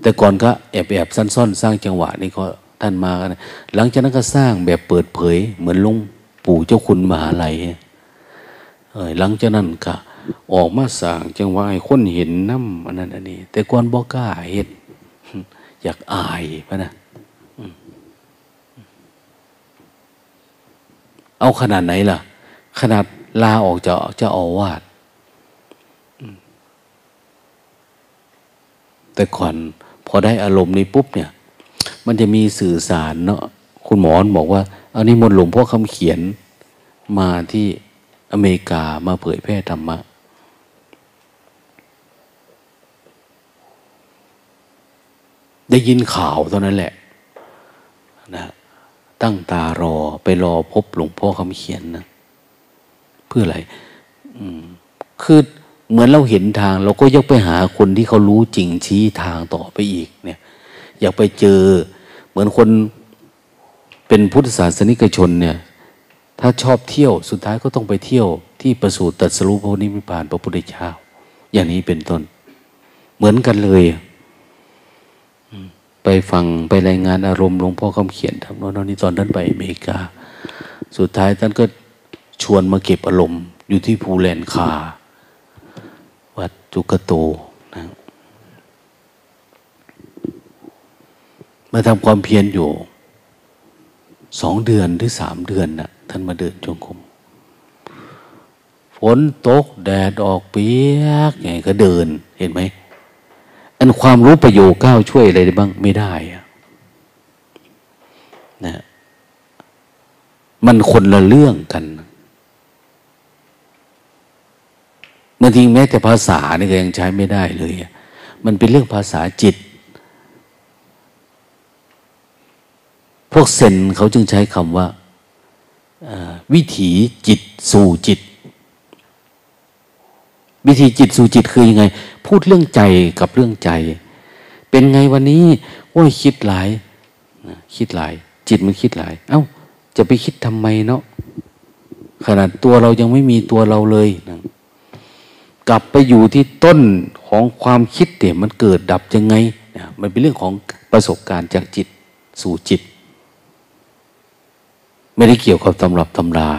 แต่ก่อนก็แอบแอบสั้นซ่อนสร้างจังหวะนี่ก็ท่านมากันหลังจากนั้นก็สร้างแบบเปิดเผย เหมือนลุงปู่เจ้าคุณมหาลัยเออหลังจากนั้นก็ออกมาสร้างจังหวะให้คนเห็นน้ำอันนั้นอันนี้ แต่ก่อนบอกกล้าเห็นอยากอายพะนะเอาขนาดไหนล่ะ ขนาดลาออกจากเจ้าอาวาส แต่ก่อนพอได้อารมณ์นี้ปุ๊บเนี่ย มันจะมีสื่อสารเนาะคุณหมอบอกว่าอันนี้มนหลวงพ่อคำเขียนมาที่อเมริกามาเผยแพร่ธรรมะ ได้ยินข่าวเท่านั้นแหละนะตั้งตารอไปรอพบหลวงพ่อคำเขียนนะ เพื่ออะไรคือ เหมือนเราเห็นทาง เราก็ยกไปหาคนที่เขารู้จริงชี้ทางต่อไปอีกเนี่ย อยากไปเจอเหมือนคนเป็นพุทธศาสนิกชนเนี่ย ถ้าชอบเที่ยวสุดท้ายก็ต้องไปเที่ยว ที่ประสูติตรัสรู้พระนิพพานพระพุทธเจ้าอย่างนี้เป็นต้น เหมือนกันเลยไปฟังไปรายงานอารมณ์หลวงพ่อคำเขียนทำโน่นนี่ตอนท่านไปอเมริกา สุดท้ายท่านก็ชวนมาเก็บอารมณ์อยู่ที่ภูแลนคา วัดจุกโตนะมาทำความเพียรอยู่สองเดือนหรือสามเดือนนะ่ะ ท่านมาเดินจงกรมฝนตกแดดออกเปียกไงก็เดินเห็นไหม อันความรู้ประโยชน์ก้าวช่วยอะไรได้บ้างไม่ได้นะมันคนละเรื่องกัน บางทีแม้แต่ภาษานี่ก็ยังใช้ไม่ได้เลย มันเป็นเรื่องภาษาจิต พวกเซนเขาจึงใช้คำว่า วิถีจิตสู่จิต วิธีจิตสู่จิตคือยังไง พูดเรื่องใจกับเรื่องใจ เป็นไงวันนี้โอ้ยคิดหลายคิดหลาย จิตมันคิดหลาย เอา้า จะไปคิดทำไมเนาะขนาดตัวเรายังไม่มีตัวเราเลยนะ กลับไปอยู่ที่ต้นของความคิดเดี๋ยมันเกิดดับยังไงนะมันเป็นเรื่องของประสบการณ์จากจิตสู่จิต ไม่ได้เกี่ยวกับตำรับตำรา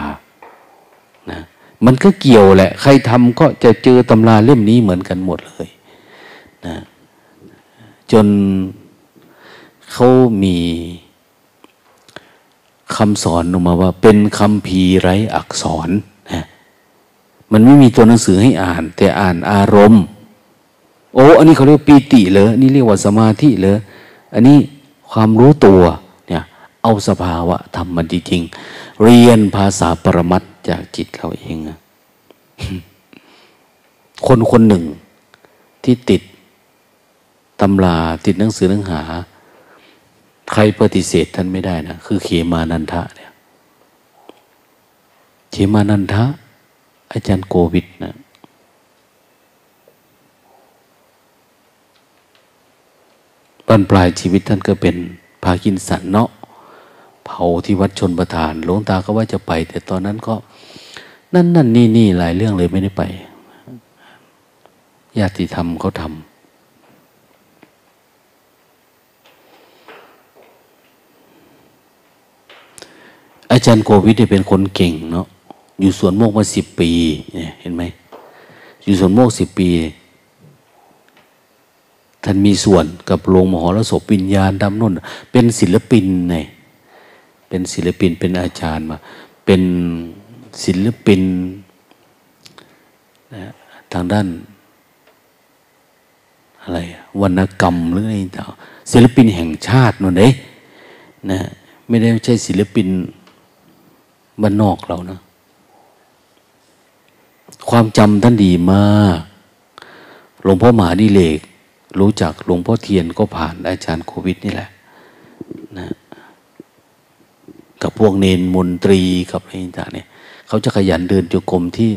นะมันก็เกี่ยวแหละ ใครทำก็จะเจอตำราเล่มนี้เหมือนกันหมดเลยนะจนเขามีคำสอนออกมาว่า เป็นคำพีไรอักษร มันไม่มีตัวหนังสือให้อ่าน แต่อ่านอารมณ์ โอ้อันนี้เขาเรียกปีติเลยนี่เรียกว่าสมาธิเลยอันนี้ความรู้ตัวเนี่ยเอาสภาวะทำมันจริงๆเรียนภาษาปรมัตจากจิตเราเองคนคนหนึ่งที่ติดตำราติดหนังสือหนังหา ใครปฏิเสธท่านไม่ได้นะ คือเขมานันทะเนี่ยเขมานันทะ อาจารย์โกวิดนะบรรปลายชีวิตท่านก็เป็นพากินสันเนาะเผาที่วัดชนประทานหลวงตาก็ว่าจะไป แต่ตอนนั้นก็ นั่นนั่นนี่นี่หลายเรื่องเลยไม่ได้ไปญาติธรรมเขาทำอาจารย์โควิดเป็นคนเก่งเนาะ อยู่สวนโมกมาสิบปีเนี่ยเห็นไหมอยู่สวนโมกสิบปี ท่านมีส่วนกับโรงมหรสพวิญญาณดำนุ่น เป็นศิลปินไงเป็นศิลปินเป็นอาจารย์มา เป็นศิลปินนะทางด้าน อะไรวรรณกรรมหรืออะไรต่างศิลปินแห่งชาตินั่นเองนะไม่ได้ใช่ศิลปินบ้านนอกเรานะ ความจำท่านดีมาก หลวงพ่อหมาดิเลก รู้จักหลวงพ่อเทียนก็ผ่านอาจารย์โควิดนี่แหละนะกับพวกเนนมนตรีกับอะไรต่างเนี่ยเขาจะขยันเดินจุกรมที่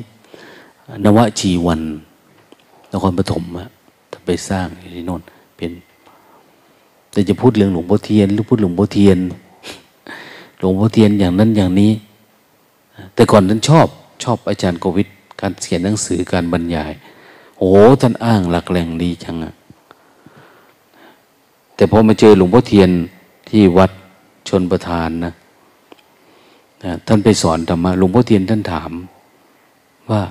นวชีวันนครปฐมอะไปสร้างที่โน่นเป็นแต่จะพูดเรื่องหลวงพ่อเทียนหรือพูดหลวงพ่อเทียน หลวงพ่อเทียนอย่างนั้นอย่างนี้ แต่ก่อนนั้นชอบชอบอาจารย์โควิด การเขียนหนังสือการบรรยาย โอ้ท่านอ้างหลักแหล่งดีจังอะแต่พอมาเจอหลวงพ่อเทียนที่วัดชนประทานนะท่านไปสอนธรรมะหลวงพ่อเทียนท่านถามว่า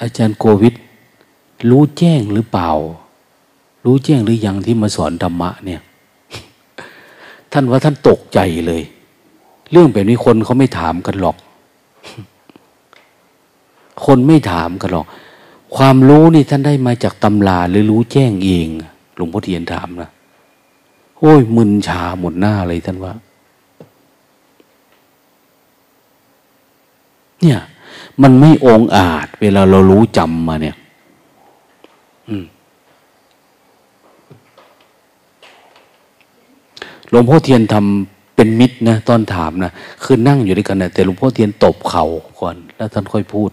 อาจารย์โควิดรู้แจ้งหรือเปล่า รู้แจ้งหรือยังที่มาสอนธรรมะเนี่ย ท่านว่าท่านตกใจเลย เรื่องแบบนี้คนเขาไม่ถามกันหรอก คนไม่ถามกันหรอก ความรู้นี่ท่านได้มาจากตำราหรือรู้แจ้งเอง หลวงพ่อเทียนถามนะโอ้ยมึนชาหมดหน้าเลยท่านว่า เนี่ย มันไม่องอาจ เวลาเรารู้จำมาเนี่ยหลวงพ่อเทียนทำเป็นมิตรนะตอนถามนะคือนั่งอยู่ด้วยกันนะแต่หลวงพ่อเทียนตบเข่าก่อน แล้วท่านค่อยพูด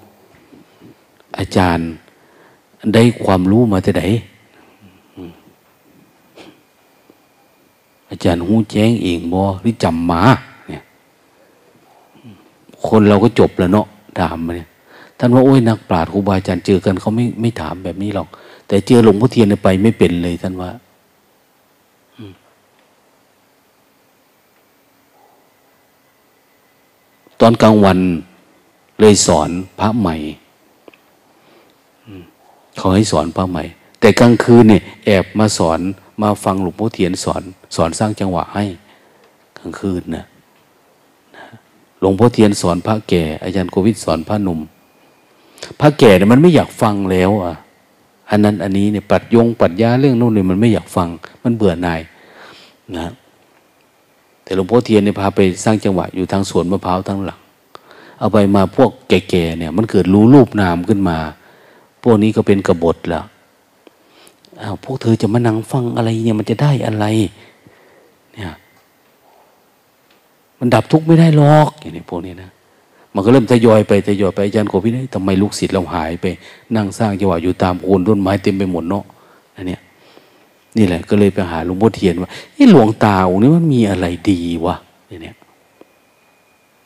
อาจารย์ได้ความรู้มาแต่ไหนอาจารย์หูแจ้งเองบอหรือจำมาเนี่ย คนเราก็จบแล้วเนาะถามมาเนี่ยท่านว่าโอ้ยนักปราชญ์ครูบาอาจารย์เจอกันเขาไม่ไม่ถามแบบนี้หรอก แต่เจอหลวงพ่อเทียนไปไม่เป็นเลยท่านว่าตอนกลางวันเลยสอนพระใหม่ เขาให้สอนพระใหม่ แต่กลางคืนเนี่ยแอบมาสอนมาฟังหลวงพ่อเทียนสอน สอนสร้างจังหวะให้กลางคืนนะหลวงพ่อเทียนสอนพระแก่ อาจารย์โควิดสอนพระหนุ่ม พระแก่เนี่ยมันไม่อยากฟังแล้วอะอันนั้นอันนี้เนี่ยปัดยงปัดยาเรื่องโน้นเนี่ยมันไม่อยากฟัง มันเบื่อหน่ายนะแต่หลวงพ่อเทียนเนี่ยพาไปสร้างจังหวะอยู่ทางสวนมะพร้าวทั้งหลัง เอาไปมาพวกแก่ๆเนี่ย มันเกิดรู้รูปนามขึ้นมา พวกนี้ก็เป็นกบฏแล้วอ้าวพวกเธอจะมานั่งฟังอะไรเนี่ยมันจะได้อะไร เนี่ยมันดับทุกข์ไม่ได้หรอกอย่างนี้พวกนี้นะมันก็เริ่มทยอยไปทยอยไปอาจารย์โควิดทำไมลูกศิษย์เราหายไป นั่งสร้างจังหวะอยู่ตามโคนต้นไม้เต็มไปหมดเนาะอันเนี้ยนี่แหละก็เลยไปหาหลวงพ่อเทียนว่าไอ้หลวงตาองค์นี้มันมีอะไรดีวะเนี่ย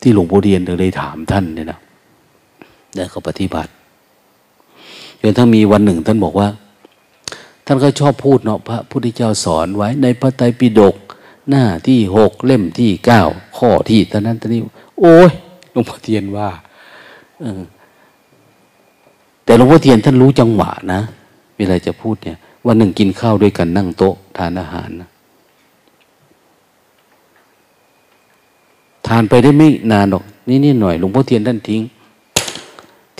ที่หลวงพ่อเทียนเลยถามท่านเนี่ยนะแล้วก็ปฏิบัติ จนทั้งมีวันหนึ่ง ท่านบอกว่า ท่านก็ชอบพูดเนาะพระพุทธเจ้าสอนไว้ในพระไตรปิฎกหน้าที่หกเล่มที่เก้าข้อที่ตอนนั้นตอนนี้ โอ้ยหลวงพ่อเทียนว่าแต่หลวงพ่อเทียนท่านรู้จังหวะนะเวลาจะพูดเนี่ยวันหนึ่งกินข้าวด้วยกันนั่งโต๊ะทานอาหารนะทานไปได้ไม่นานหรอกนี่นี่หน่อยหลวงพ่อเทียนท่านทิ้ง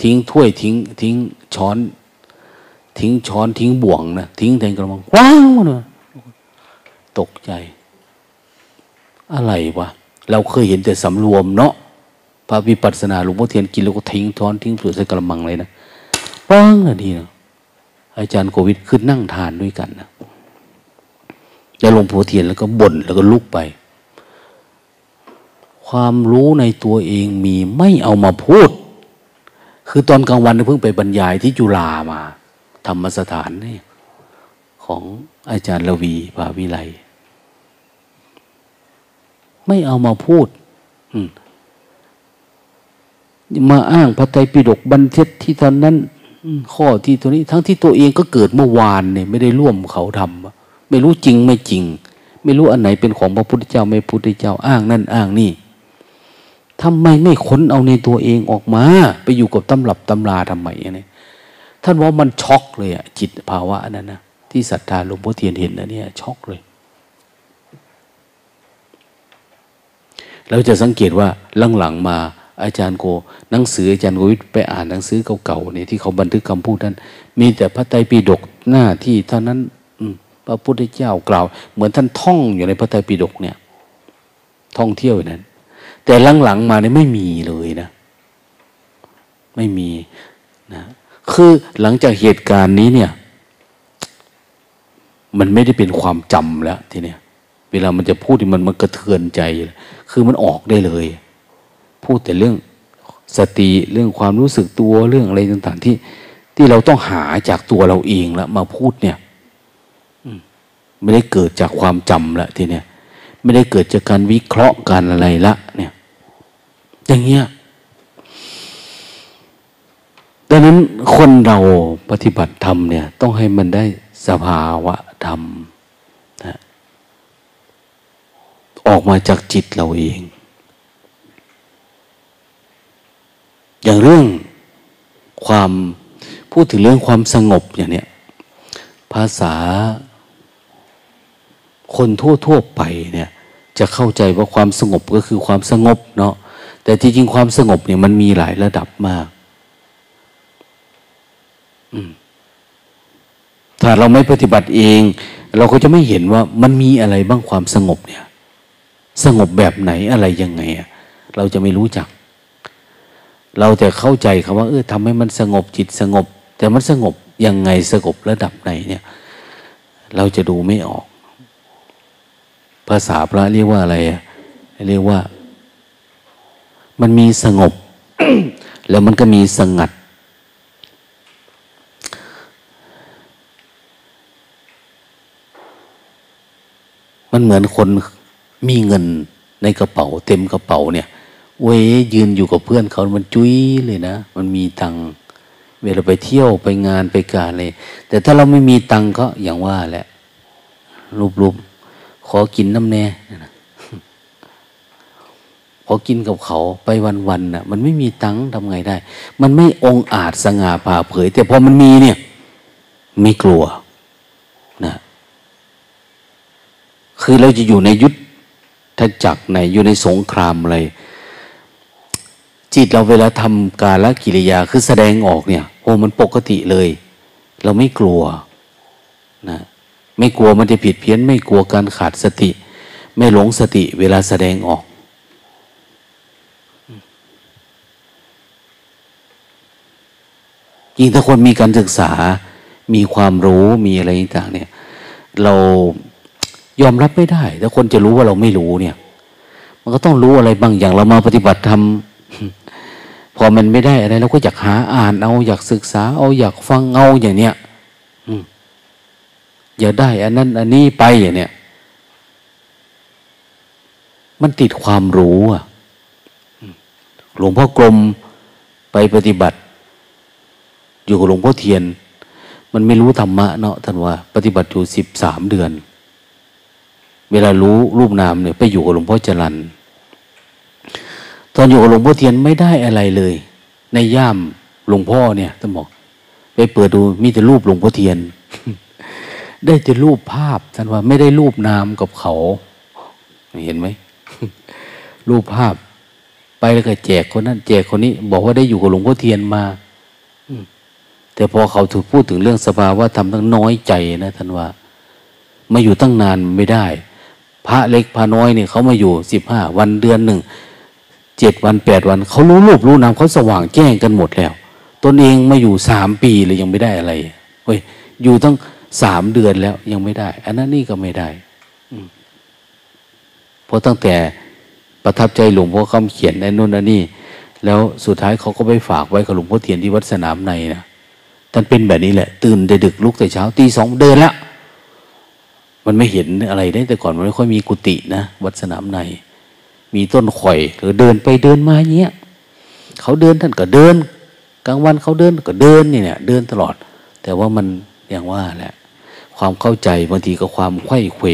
ทิ้งถ้วยทิ้ง ทิ้งช้อน ทิ้งช้อนทิ้งบ่วงนะทิ้งแทนกระมังว้างมาเลยตกใจ อะไรวะเราเคยเห็นแต่สำรวมเนาะพระวิปัสสนาหลวงพ่อเทียนกินแล้วก็ทิ้งช้อนทิ้งถ้วยใส่กระมังเลยนะว้างอะดีนะอาจารย์โควิดขึ้นนั่งทานด้วยกันนะแล้วหลวงพ่อเทียนแล้วก็บ่นแล้วก็ลุกไป ความรู้ในตัวเองมีไม่เอามาพูด คือตอนกลางวันเพิ่งไปบรรยายที่จุฬามา ธรรมสถานนี่ของอาจารย์ละวีภาวิไลไม่เอามาพูดมาอ้างพระไตรปิฎกบันเทศที่ตอนนั้นข้อที่ตัวนี้ทั้งที่ตัวเองก็เกิดเมื่อวานเนี่ยไม่ได้ร่วมเขาทำไม่รู้จริงไม่จริง ไม่รู้อันไหนเป็นของพระพุทธเจ้าไม่พุทธเจ้าอ้างนั่นอ้างนี่ ทำไมไม่ค้นเอาในตัวเองออกมา ไปอยู่กับตำรับตำราทำไมเนี่ยท่านว่ามันช็อกเลยอะจิตภาวะนั้นนะที่ศรัทธาหลวงพ่อเทียนเห็นนะเนี่ยช็อกเลย เราจะสังเกตว่าหลังๆมาอาจารย์โก หนังสืออาจารย์โกวิทไปอ่านหนังสือเก่าๆเนี่ยที่เขาบันทึกคำพูดนั้นมีแต่พระไตรปิฎกหน้าที่เท่านั้นพระพุทธเจ้ากล่าว เหมือนท่านท่องอยู่ในพระไตรปิฎกเนี่ย ท่องเที่ยวอย่างนั้น แต่หลังๆมาเนี่ยไม่มีเลยนะ ไม่มีนะคือหลังจากเหตุการณ์นี้เนี่ย มันไม่ได้เป็นความจำแล้วทีเนี้ยเวลามันจะพูดมันมันกระเทือนใจ คือมันออกได้เลย พูดแต่เรื่องสติเรื่องความรู้สึกตัวเรื่องอะไรต่าง ๆ ที่ที่เราต้องหาจากตัวเราเองแล้วมาพูดเนี่ยไม่ได้เกิดจากความจำละทีเนี้ย ไม่ได้เกิดจากการวิเคราะห์การอะไรละ เนี่ย อย่างเงี้ยดังนั้นคนเราปฏิบัติธรรมเนี่ย ต้องให้มันได้สภาวะธรรมนะออกมาจากจิตเราเอง อย่างเรื่องความพูดถึงเรื่องความสงบอย่างเนี้ยภาษาคนทั่ว ๆ ไปเนี่ย จะเข้าใจว่าความสงบก็คือความสงบเนาะแต่ที่จริงความสงบเนี่ยมันมีหลายระดับมากถ้าเราไม่ปฏิบัติเอง เราก็จะไม่เห็นว่ามันมีอะไรบ้างความสงบเนี่ย สงบแบบไหนอะไรยังไงเราจะไม่รู้จัก เราแต่เข้าใจคำว่า เออทำให้มันสงบจิตสงบ แต่มันสงบยังไงสงบระดับไหนเนี่ย เราจะดูไม่ออก ภาษาพระเรียกว่าอะไรเรียกว่า มันมีสงบ แล้วมันก็มีสงัด มันเหมือนคนมีเงินในกระเป๋า เต็มกระเป๋าเนี่ยเว้ยยืนอยู่กับเพื่อนเขามันจุ้ยเลยนะ มันมีตังเวลาไปเที่ยวไปงานไปการเลย แต่ถ้าเราไม่มีตังก็อย่างว่าแหละรูปๆ ขอกินน้ำแน่ขอกินกับเขาไปวันๆน่ะ มันไม่มีตังทำไงได้ มันไม่องอาจสง่าผ่าเผย แต่พอมันมีเนี่ย ไม่กลัวนะ คือเราจะอยู่ในยุทธจักรในอยู่ในสงครามอะไร จิตเราเวลาทำกาละกิริยาคือแสดงออกเนี่ย โอ้มันปกติเลย เราไม่กลัวนะ ไม่กลัวมันจะผิดเพี้ยน ไม่กลัวการขาดสติ ไม่หลงสติเวลาแสดงออก ยิ่งถ้าคนมีการศึกษา มีความรู้มีอะไรต่างเนี่ย เรายอมรับไม่ได้ ถ้าคนจะรู้ว่าเราไม่รู้เนี่ย มันก็ต้องรู้อะไรบางอย่างเรามาปฏิบัติทำพอมันไม่ได้อะไรเราก็อยากหาอ่านเอาอยากศึกษา เอาอยากฟังเอาอย่างเนี้ย อ อย่าได้อันนั้นอันนี้ไปอย่างเนี้ยมันติดความรู้อะหลวงพ่อกรมไปปฏิบัติ อยู่กับหลวงพ่อเทียน มันไม่รู้ธรรมะเนาะท่านว่า ปฏิบัติอยู่สิบสามเดือน เวลารู้รูปนามเนี่ยไปอยู่กับหลวงพ่อจรันตอนอยู่กับหลวงพ่อเทียนไม่ได้อะไรเลย ในย่ามหลวงพ่อเนี่ยท่านบอกไปเปิดดูมีแต่รูปหลวงพ่อเทียน ได้แต่รูปภาพท่านว่าไม่ได้รูปนามกับเขา เห็นไหมรูปภาพ ไปแล้วก็แจกคนนั้นแจกคนนี้ บอกว่าได้อยู่กับหลวงพ่อเทียนมาแต่พอเขาถูกพูดถึงเรื่องสภาวะธรรมทั้งน้อยใจนะท่านว่า มาอยู่ตั้งนานไม่ได้ พระเล็กพระน้อยเนี่ยเขามาอยู่สิบห้าวันเดือนหนึ่งเจ็ดวันแปดวันเขารู้รูปรู้นามเขาสว่างแจ้งกันหมดแล้ว ตนเองมาอยู่สามปีเลยยังไม่ได้อะไรเฮ้ยอยู่ตั้ง สามเดือนแล้วยังไม่ได้ อันนั้นนี่ก็ไม่ได้เพราะตั้งแต่ประทับใจหลวงพ่อคำเขียนในนู่นนี่ แล้วสุดท้ายเขาก็ไปฝากไว้กับหลวงพ่อเทียนที่วัดสนามในนะท่านเป็นแบบนี้แหละ ตื่นแต่ดึกลุกแต่เช้าตีสองเดินแล้วมันไม่เห็นอะไรได้แต่ก่อนมันไม่ค่อยมีกุฏินะวัดสนามใน มีต้นข่อยหรือเดินไปเดินมาเงี้ยเขาเดินท่านก็เดิน กลางวันเขาเดินก็เดินนี่เนี่ยเดินตลอด แต่ว่ามันอย่างว่าแหละ ความเข้าใจบางทีก็ความไข้เขว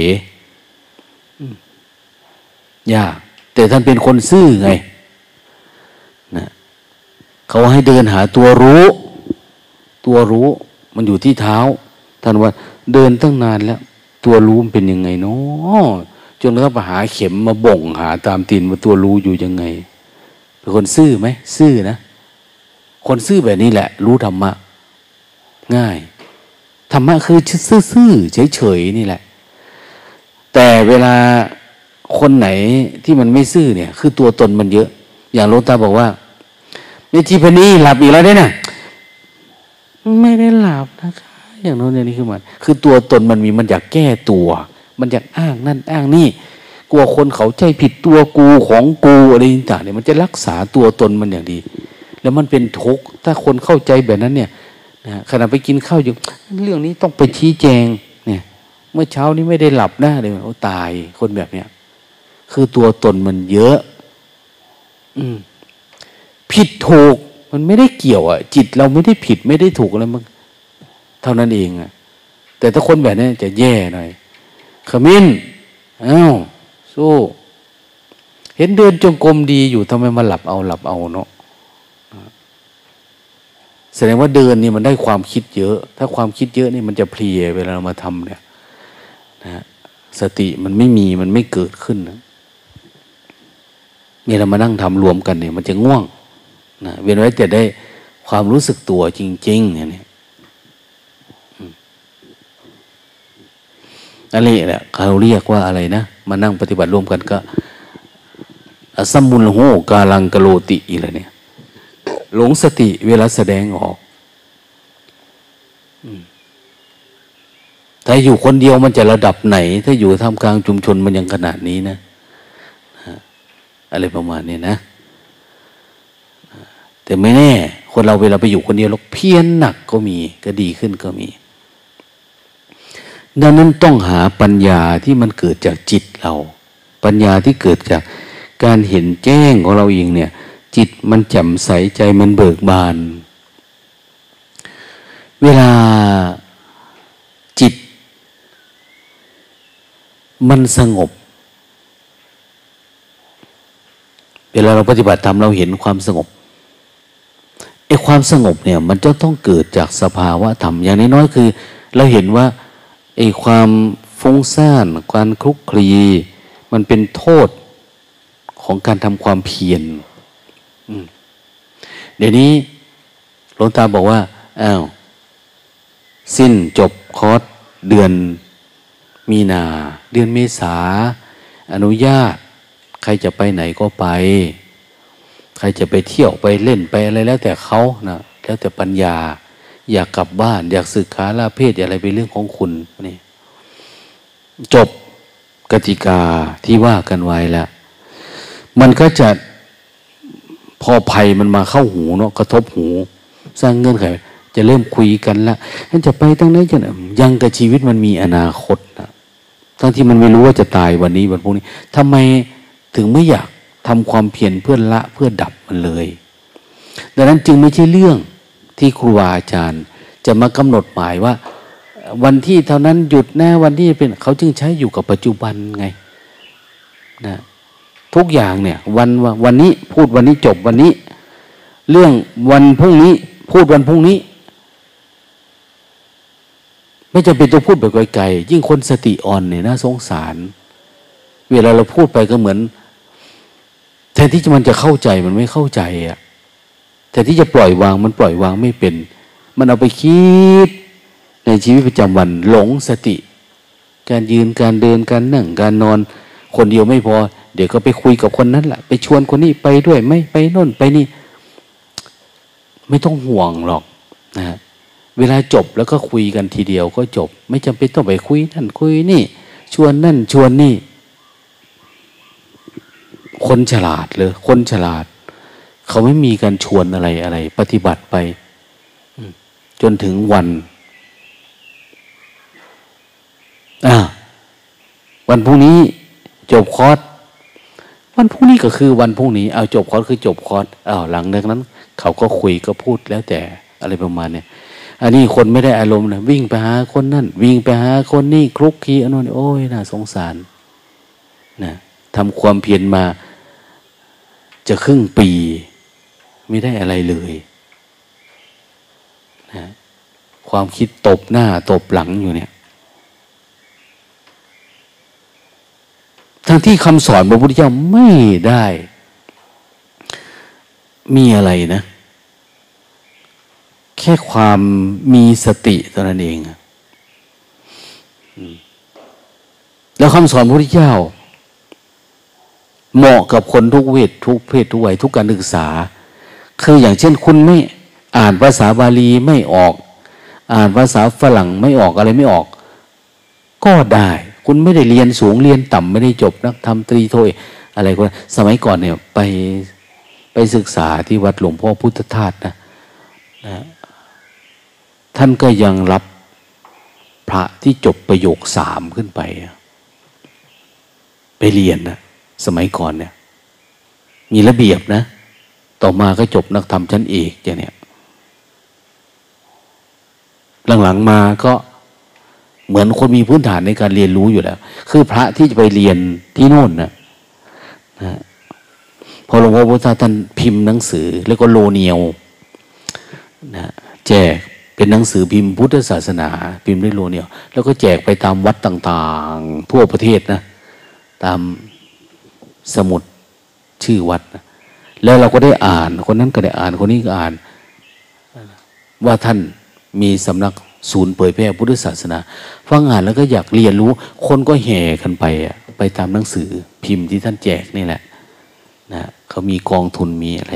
ยากแต่ท่านเป็นคนซื่อไงนะเขาให้เดินหาตัวรู้ ตัวรู้มันอยู่ที่เท้า ท่านว่าเดินตั้งนานแล้ว ตัวรู้มันเป็นยังไงเนาะจนเขาไปหาเข็มมาบ่งหาตามตีนว่าตัวรู้อยู่ยังไง เป็นคนซื่อไหมซื่อนะ คนซื่อแบบนี้แหละ รู้ธรรมะ ง่าย ธรรมะคือซื่อๆเฉยๆนี่แหละ แต่เวลาคนไหนที่มันไม่ซื่อเนี่ย คือตัวตนมันเยอะ อย่างโลตาบอกว่าในทีพนี้หลับอีกแล้วเนี่ยนะไม่ได้หลับนะคะ อย่างโน้นอย่างนี้คือมันคือตัวตนมันมีมันอยากแก้ตัว มันอยากอ้างนั่นอ้างนี่กลัวคนเขาใจผิดตัวกูของกูอะไรต่างเนี่ยมันจะรักษาตัวตนมันอย่างดี แล้วมันเป็นทุกข์ถ้าคนเข้าใจแบบนั้นเนี่ย นะขณะไปกินข้าวอยู่เรื่องนี้ต้องไปชี้แจงเนี่ยเมื่อเช้านี้ไม่ได้หลับนะเลยโอ้ตายคนแบบเนี้ยคือตัวตนมันเยอะ อืมผิดถูกมันไม่ได้เกี่ยวอะ จิตเราไม่ได้ผิดไม่ได้ถูกอะไรมันเท่านั้นเองอะ แต่ถ้าคนแบบนี้จะแย่หน่อยขมิ้นอ้าวสู้ เห็นเดินจงกรมดีอยู่ทำไมมาหลับเอาหลับเอาเนาะ แสดงว่าเดินนี่มันได้ความคิดเยอะ ถ้าความคิดเยอะนี่มันจะเพลียเวลาเรามาทำเนี่ยนะสติมันไม่มีมันไม่เกิดขึ้นนะนี่เรามานั่งทำรวมกันเนี่ย มันจะง่วงนะเวียนไว้จะได้ความรู้สึกตัวจริง ๆ เนี่ยนั่นแหละเขาเรียกว่าอะไรนะมานั่งปฏิบัติร่วมกันก็ อสมุลโหกาลังกโลติอีอะไรเนี่ย หลงสติเวลาแสดงออกถ้าอยู่คนเดียวมันจะระดับไหน ถ้าอยู่ท่ามกลางชุมชนมันยังขนาดนี้นะอะไรประมาณนี้นะ แต่ไม่แน่ คนเราเวลาไปอยู่คนเดียวเราเพี้ยนหนักก็มี ก็ดีขึ้นก็มี ดังนั้นต้องหาปัญญาที่มันเกิดจากจิตเรา ปัญญาที่เกิดจากการเห็นแจ้งของเราเองเนี่ย จิตมันแจ่มใสใจมันเบิกบาน เวลาจิต มันสงบ เวลาเราปฏิบัติธรรมเราเห็นความสงบไอ้ความสงบเนี่ย มันจะต้องเกิดจากสภาวะธรรมอย่างน้อยๆคือ เราเห็นว่าไอ้ความฟุ้งซ่านการคลุกคลี มันเป็นโทษของการทำความเพียร เดี๋ยวนี้หลวงตาบอกว่าอ้าวสิ้นจบคอร์สเดือนมีนา เดือนเมษาอนุญาต ใครจะไปไหนก็ไป ใครจะไปเที่ยวไปเล่นไปอะไรแล้วแต่เขานะแล้วแต่ปัญญา อยากกลับบ้าน อยากสึกขาลาเพศอะไรเป็นเรื่องของคุณนี่จบกติกาที่ว่ากันไว้แล้ว มันก็จะ พอภัยมันมาเข้าหูเนาะกระทบหู สร้างเงื่อนไขจะเริ่มคุยกันละนั่นจะไปตั้งไหนจะยังแต่ชีวิตมันมีอนาคตนะทั้งที่มันไม่รู้ว่าจะตายวันนี้วันพรุ่งนี้ทำไมถึงไม่อยากทำความเพียรเพื่อละเพื่อดับมันเลย ดังนั้นจึงไม่ใช่เรื่องที่ครูบาอาจารย์ จะมากำหนดหมายว่า วันที่เท่านั้นหยุดแน่วันที่เป็นเขาจึงใช้อยู่กับปัจจุบันไงนะ ทุกอย่างเนี่ย วันวันนี้พูดวันนี้จบวันนี้ เรื่องวันพรุ่งนี้ พูดวันพรุ่งนี้ ไม่จำเป็นต้องพูดแบบไกลๆยิ่งคนสติอ่อนเนี่ยน่าสงสาร เวลาเราพูดไปก็เหมือนแทนที่มันจะเข้าใจมันไม่เข้าใจอะแทนที่จะปล่อยวางมันปล่อยวางไม่เป็น มันเอาไปคิด ในชีวิตประจำวันหลงสติ การยืนการเดินการนั่งการนอน คนเดียวไม่พอ เดี๋ยวก็ไปคุยกับคนนั้นแหละไปชวนคนนี้ไปด้วยไม่ไปน่นไปนี่ ไม่ต้องห่วงหรอกนะเวลาจบแล้วก็คุยกันทีเดียวก็จบ ไม่จำเป็นต้องไปคุยนั่นคุยนี่ ชวนนั่นชวนนี่ คนฉลาดเลยคนฉลาด เขาไม่มีการชวนอะไรอะไร ปฏิบัติไปจนถึงวันอ่าวันพรุ่งนี้จบคอร์ส วันพรุ่งนี้ก็คือวันพรุ่งนี้เอาจบคอร์สคือจบคอร์สอ้าวหลังจากนั้น เขาก็คุยก็พูดแล้วแต่อะไรประมาณเนี้ยอันนี้คนไม่ได้อารมณ์นะวิ่งไปหาคนนั่น วิ่งไปหาคนนี่คลุกคีอันนั้นโอ้ยน่าสงสารนะทำความเพียรมาจะครึ่งปี ไม่ได้อะไรเลยนะความคิดตบหน้าตบหลังอยู่เนี่ย ทั้งที่คำสอนพระพุทธเจ้าไม่ได้ มีอะไรนะ แค่ความมีสติเท่านั้นเองแล้วคำสอนพระพุทธเจ้า เหมาะกับคนทุกเวททุกเพศทุกวัยทุกการศึกษา คืออย่างเช่นคุณไม่อ่านภาษาบาลีไม่ออก อ่านภาษาฝรั่งไม่ออกอะไรไม่ออก ก็ได้ คุณไม่ได้เรียนสูงเรียนต่ำไม่ได้จบนักทำตรีโทยอะไรก็สมัยก่อนเนี่ยไปไปศึกษาที่วัดหลวงพ่อพุทธทาสนะนะท่านก็ยังรับพระที่จบประโยคสามขึ้นไป ไปเรียนนะสมัยก่อนเนี่ย มีระเบียบนะ ต่อมาก็จบนักธรรมชั้นเอกอย่างเนี้ยหลังๆมาก็ เหมือนคนมีพื้นฐานในการเรียนรู้อยู่แล้ว คือพระที่จะไปเรียนที่โน่นนะนะพอหลวงพ่อพุทธท่านพิมพ์หนังสือ แล้วก็โลเนียวนะแจกเป็นหนังสือพิมพ์พุทธศาสนา พิมพ์ด้วยโลเนี่ยแล้วก็แจกไปตามวัดต่างๆ ทั่วประเทศนะตามสมุดชื่อวัดนะแล้วเราก็ได้อ่าน คนนั้นก็ได้อ่านคนนี้ก็อ่าน ว่าท่านมีสำนัก ศูนย์เผยแพร่พุทธศาสนา ฟังอ่านแล้วก็อยากเรียนรู้ คนก็แห่กันไปอะไปตามหนังสือพิมพ์ที่ท่านแจกนี่แหละนะเขามีกองทุนมีอะไร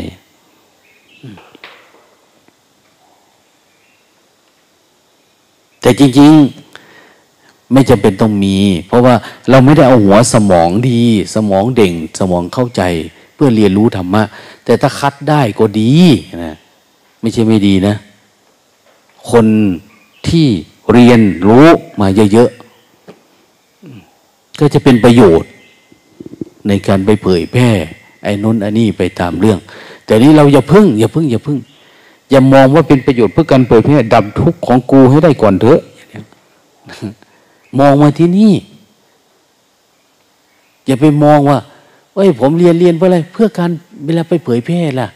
แต่จริง ๆ ไม่จำเป็นต้องมี เพราะว่าเราไม่ได้เอาหัวสมองดี สมองเด่ง สมองเข้าใจ เพื่อเรียนรู้ธรรมะ แต่ถ้าคัดได้ก็ดีนะไม่ใช่ไม่ดีนะ คน ที่เรียนรู้มาเยอะๆ ก็จะเป็นประโยชน์ ในการไปเผยแพร่ไอ้นนอันนี้ไปตามเรื่อง แต่นี้เราอย่าพึ่ง อย่าพึ่ง อย่าพึ่ง อย่ามองว่าเป็นประโยชน์เพื่อการเผยแพร่ดับทุกข์ของกูให้ได้ก่อนเถอะ มองมาที่นี่ อย่าไปมองว่าเอ้ยผมเรียนเรียนเพื่ออะไร เพื่อการเวลาไปเผยแพร่ล่ะ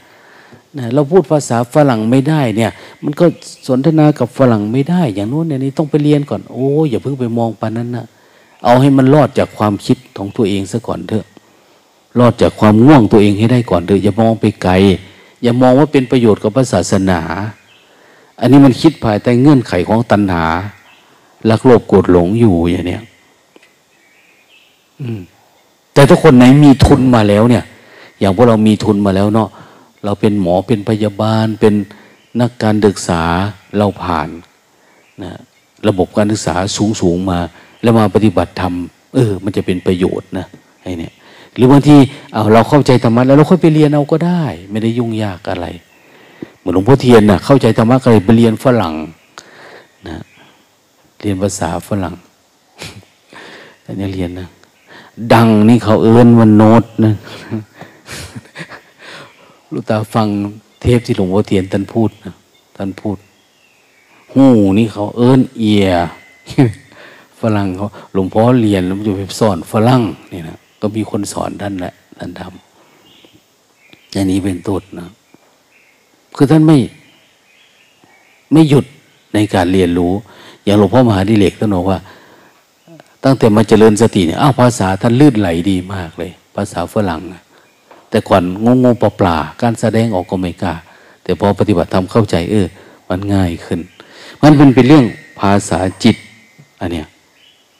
นะเราพูดภาษาฝรั่งไม่ได้เนี่ย มันก็สนทนากับฝรั่งไม่ได้ อย่างโน้นอย่างนี้ต้องไปเรียนก่อน โอ้อย่าเพิ่งไปมองปานนั้นนะเอาให้มันรอดจากความคิดของตัวเองซะก่อนเถอะ รอดจากความง่วงตัวเองให้ได้ก่อนเถอะอย่ามองไปไกล อย่ามองว่าเป็นประโยชน์กับศาสนา อันนี้มันคิดภายใต้เงื่อนไขของตัณหาลักโลภโกรธหลงอยู่อย่างเนี้ยแต่ทุกคนไหนมีทุนมาแล้วเนี่ย อย่างพวกเรามีทุนมาแล้วเนาะ เราเป็นหมอเป็นพยาบาล เป็นนักการศึกษาเราผ่านนะระบบการศึกษาสูงสูงมา แล้วมาปฏิบัติธรรมเออ มันจะเป็นประโยชน์นะไอ้นี่หรือบางทีเอาเราเข้าใจธรรมะแล้วเราค่อยไปเรียนเอาก็ได้ ไม่ได้ยุ่งยากอะไร เหมือนหลวงพ่อเทียนนะ่ะเข้าใจธรรมะก็เลยไปเรียนฝรั่งนะเรียนภาษาฝรั่งแต่เนี่เรียนนะดังนี่เขาเอิ้นวันโนดนะ ลูกตาฟังเทพที่หลวงพ่อเทียนท่านพูดนะท่านพูด หูนี่เขาเอิ้นเอียฝรั่งเขาหลวงพ่อเรียนแล้วจะไปสอนฝรั่งนี่นะก็มีคนสอนท่านแหละท่านทำอย่างนี้เป็นต้นนะ คือท่านไม่ ไม่หยุดในการเรียนรู้ อย่างหลวงพ่อมหาดิเลกท่านบอกว่า ตั้งแต่มาเจริญสติเนี่ยอ้าวภาษาท่านลื่นไหลดีมากเลย ภาษาฝรั่ง แต่ก่อนงงงปลาปลาการแสดงออกก็ไม่กล้าแต่พอปฏิบัติทำเข้าใจเออ มันง่ายขึ้น มันเป็นเป็นเรื่องภาษาจิตอันเนี้ย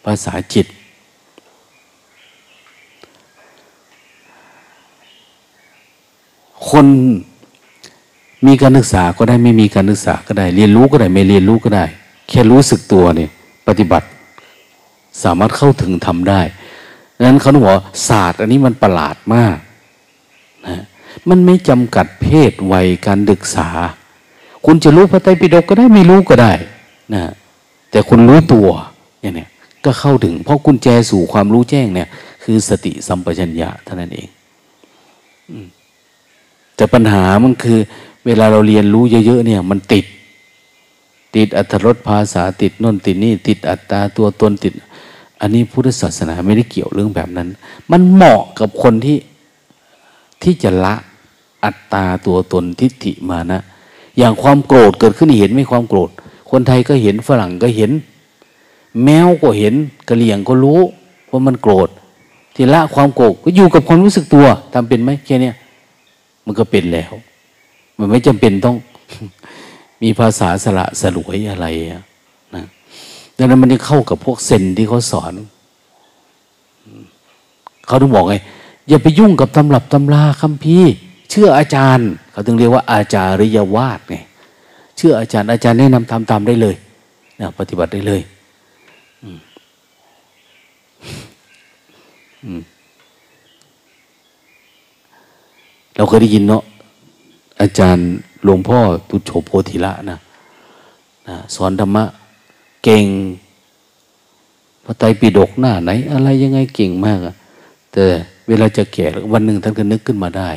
ภาษาจิต คนมีการศึกษาก็ได้ไม่มีการศึกษาก็ได้ เรียนรู้ก็ได้ไม่เรียนรู้ก็ได้ แค่รู้สึกตัวเนี่ยปฏิบัติสามารถเข้าถึงทำได้ดังนั้นเขาบอกศาสตร์ อันนี้มันประหลาดมาก นะมันไม่จำกัดเพศวัยการศึกษา คุณจะรู้พระไตรปิฎกก็ได้ไม่รู้ก็ได้นะแต่คุณรู้ตัวอย่างนี้ก็เข้าถึง เพราะกุญแจสู่ความรู้แจ้งเนี่ย คือสติสัมปชัญญะเท่านั้นเองแต่ปัญหามันคือ เวลาเราเรียนรู้เยอะๆเนี่ย มันติด ติดอัตรสภาษาติดน่นติดนี่ ติดอัตตาตัวตนติด อันนี้พุทธศาสนาไม่ได้เกี่ยวเรื่องแบบนั้น มันเหมาะกับคนที่ ที่จะละอัตตาตัวตนทิฏฐิมานะ อย่างความโกรธเกิดขึ้นเห็นไม่ความโกรธ คนไทยก็เห็นฝรั่งก็เห็น แมวก็เห็นกระเหลี่ยงก็รู้ว่ามันโกรธที่ละความโกรธก็อยู่กับความรู้สึกตัวทำเป็นไหมแค่นี้มันก็เป็นแล้ว มันไม่จำเป็นต้องมีภาษาสละสลวยอะไรนะดังนั้นมันจะเข้ากับพวกเซนที่เขาสอน เขาต้องบอกไง อย่าไปยุ่งกับตำรับตำราคำพีเชื่ออาจารย์ เขาถึงเรียกว่าอาจาริยวาสไงเชื่ออาจารย์อาจารย์แนะนำทำตามได้เลยนะปฏิบัติได้เลยเราเคยได้ยินเนาะอาจารย์หลวงพ่อตุโฉโพธิละนะนะสอนธรรมะเก่งพระไตรปิฎกหน้าไหน อะไรยังไงเก่งมากอะแต่ เวลาจะแก่วันหนึ่งท่านก็นึกขึ้นมาได้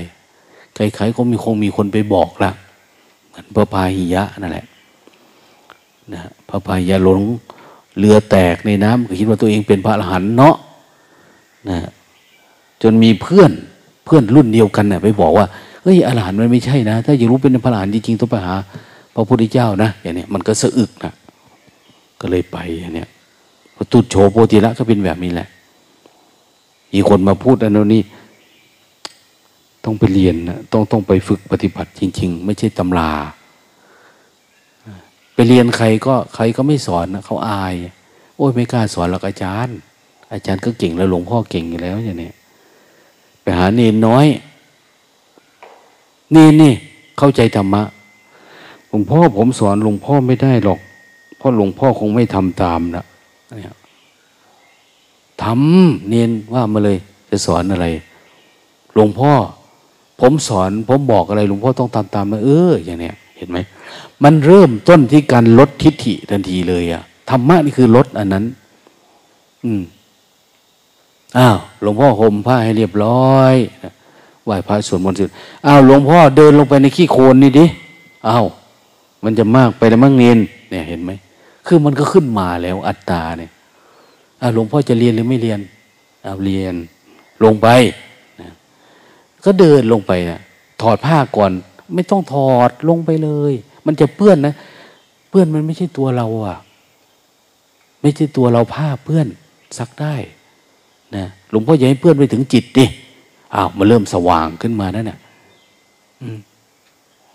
ใครๆก็มีคงมีคนไปบอกละเหมือนพระพาหิยะนั่นแหละนะพระพาหิยะหลงเรือแตกในน้ำก็คิดว่าตัวเองเป็นพระอรหันต์เนาะนะจนมีเพื่อนเพื่อนรุ่นเดียวกันนะ่ะไปบอกว่าเฮ้ยอรหันต์มันไม่ใช่นะ ถ้าอยากรู้เป็นพระอรหันต์จริงๆต้องไปหาพระพุทธเจ้านะอย่างนี้มันก็สะอึกนะก็เลยไปอย่างนี้พอตุดโฉโพธิละก็เป็นแบบนี้แหละ มีคนมาพูดอันนี้ต้องไปเรียนนะต้องต้องไปฝึกปฏิบัติจริง ๆ ไม่ใช่ตำราไปเรียนใครก็ใครก็ไม่สอนนะเขาอาย โอ้ยไม่กล้าสอนหรอกอาจารย์ อาจารย์ก็เก่งแล้วหลวงพ่อเก่งอยู่แล้วอย่างนี้ไปหาเนนน้อยเนี่นี่เข้าใจธรรมะหลวงพ่อผมสอนหลวงพ่อไม่ได้หรอกเพราะหลวงพ่อคงไม่ทำตามนะเนี่ย ทำเนียนว่ามาเลยจะสอนอะไร หลวงพ่อ ผมสอน ผมบอกอะไร หลวงพ่อต้องตามตามมาเอออย่างเนี้ยเห็นไหมมันเริ่มต้นที่การลดทิฏฐิทันทีเลยอะธรรมะนี่คือลดอันนั้น อืมอ้าวหลวงพ่อห่มผ้าให้เรียบร้อยไหว้พระสวดมนต์สร็จอ้าวหลวงพ่อเดินลงไปในขี้โคลนนี่ดิอ้าวมันจะมากไปแล้วมั่งเนียนเนี่ยเห็นไหมคือมันก็ขึ้นมาแล้วอัตตาเนี่ย หลวงพ่อจะเรียนหรือไม่เรียนอ้าเรียน ลงไปนะก็เดินลงไปนะถอดผ้าก่อน ไม่ต้องถอดลงไปเลย มันจะเปื้อนนะ เปื้อนมันไม่ใช่ตัวเราอะ ไม่ใช่ตัวเราผ้าเปื้อนซักได้นะหลวงพ่ออย่าให้เพื่อนไปถึงจิตดิอ้าวมาเริ่มสว่างขึ้นมานั่นน่ะ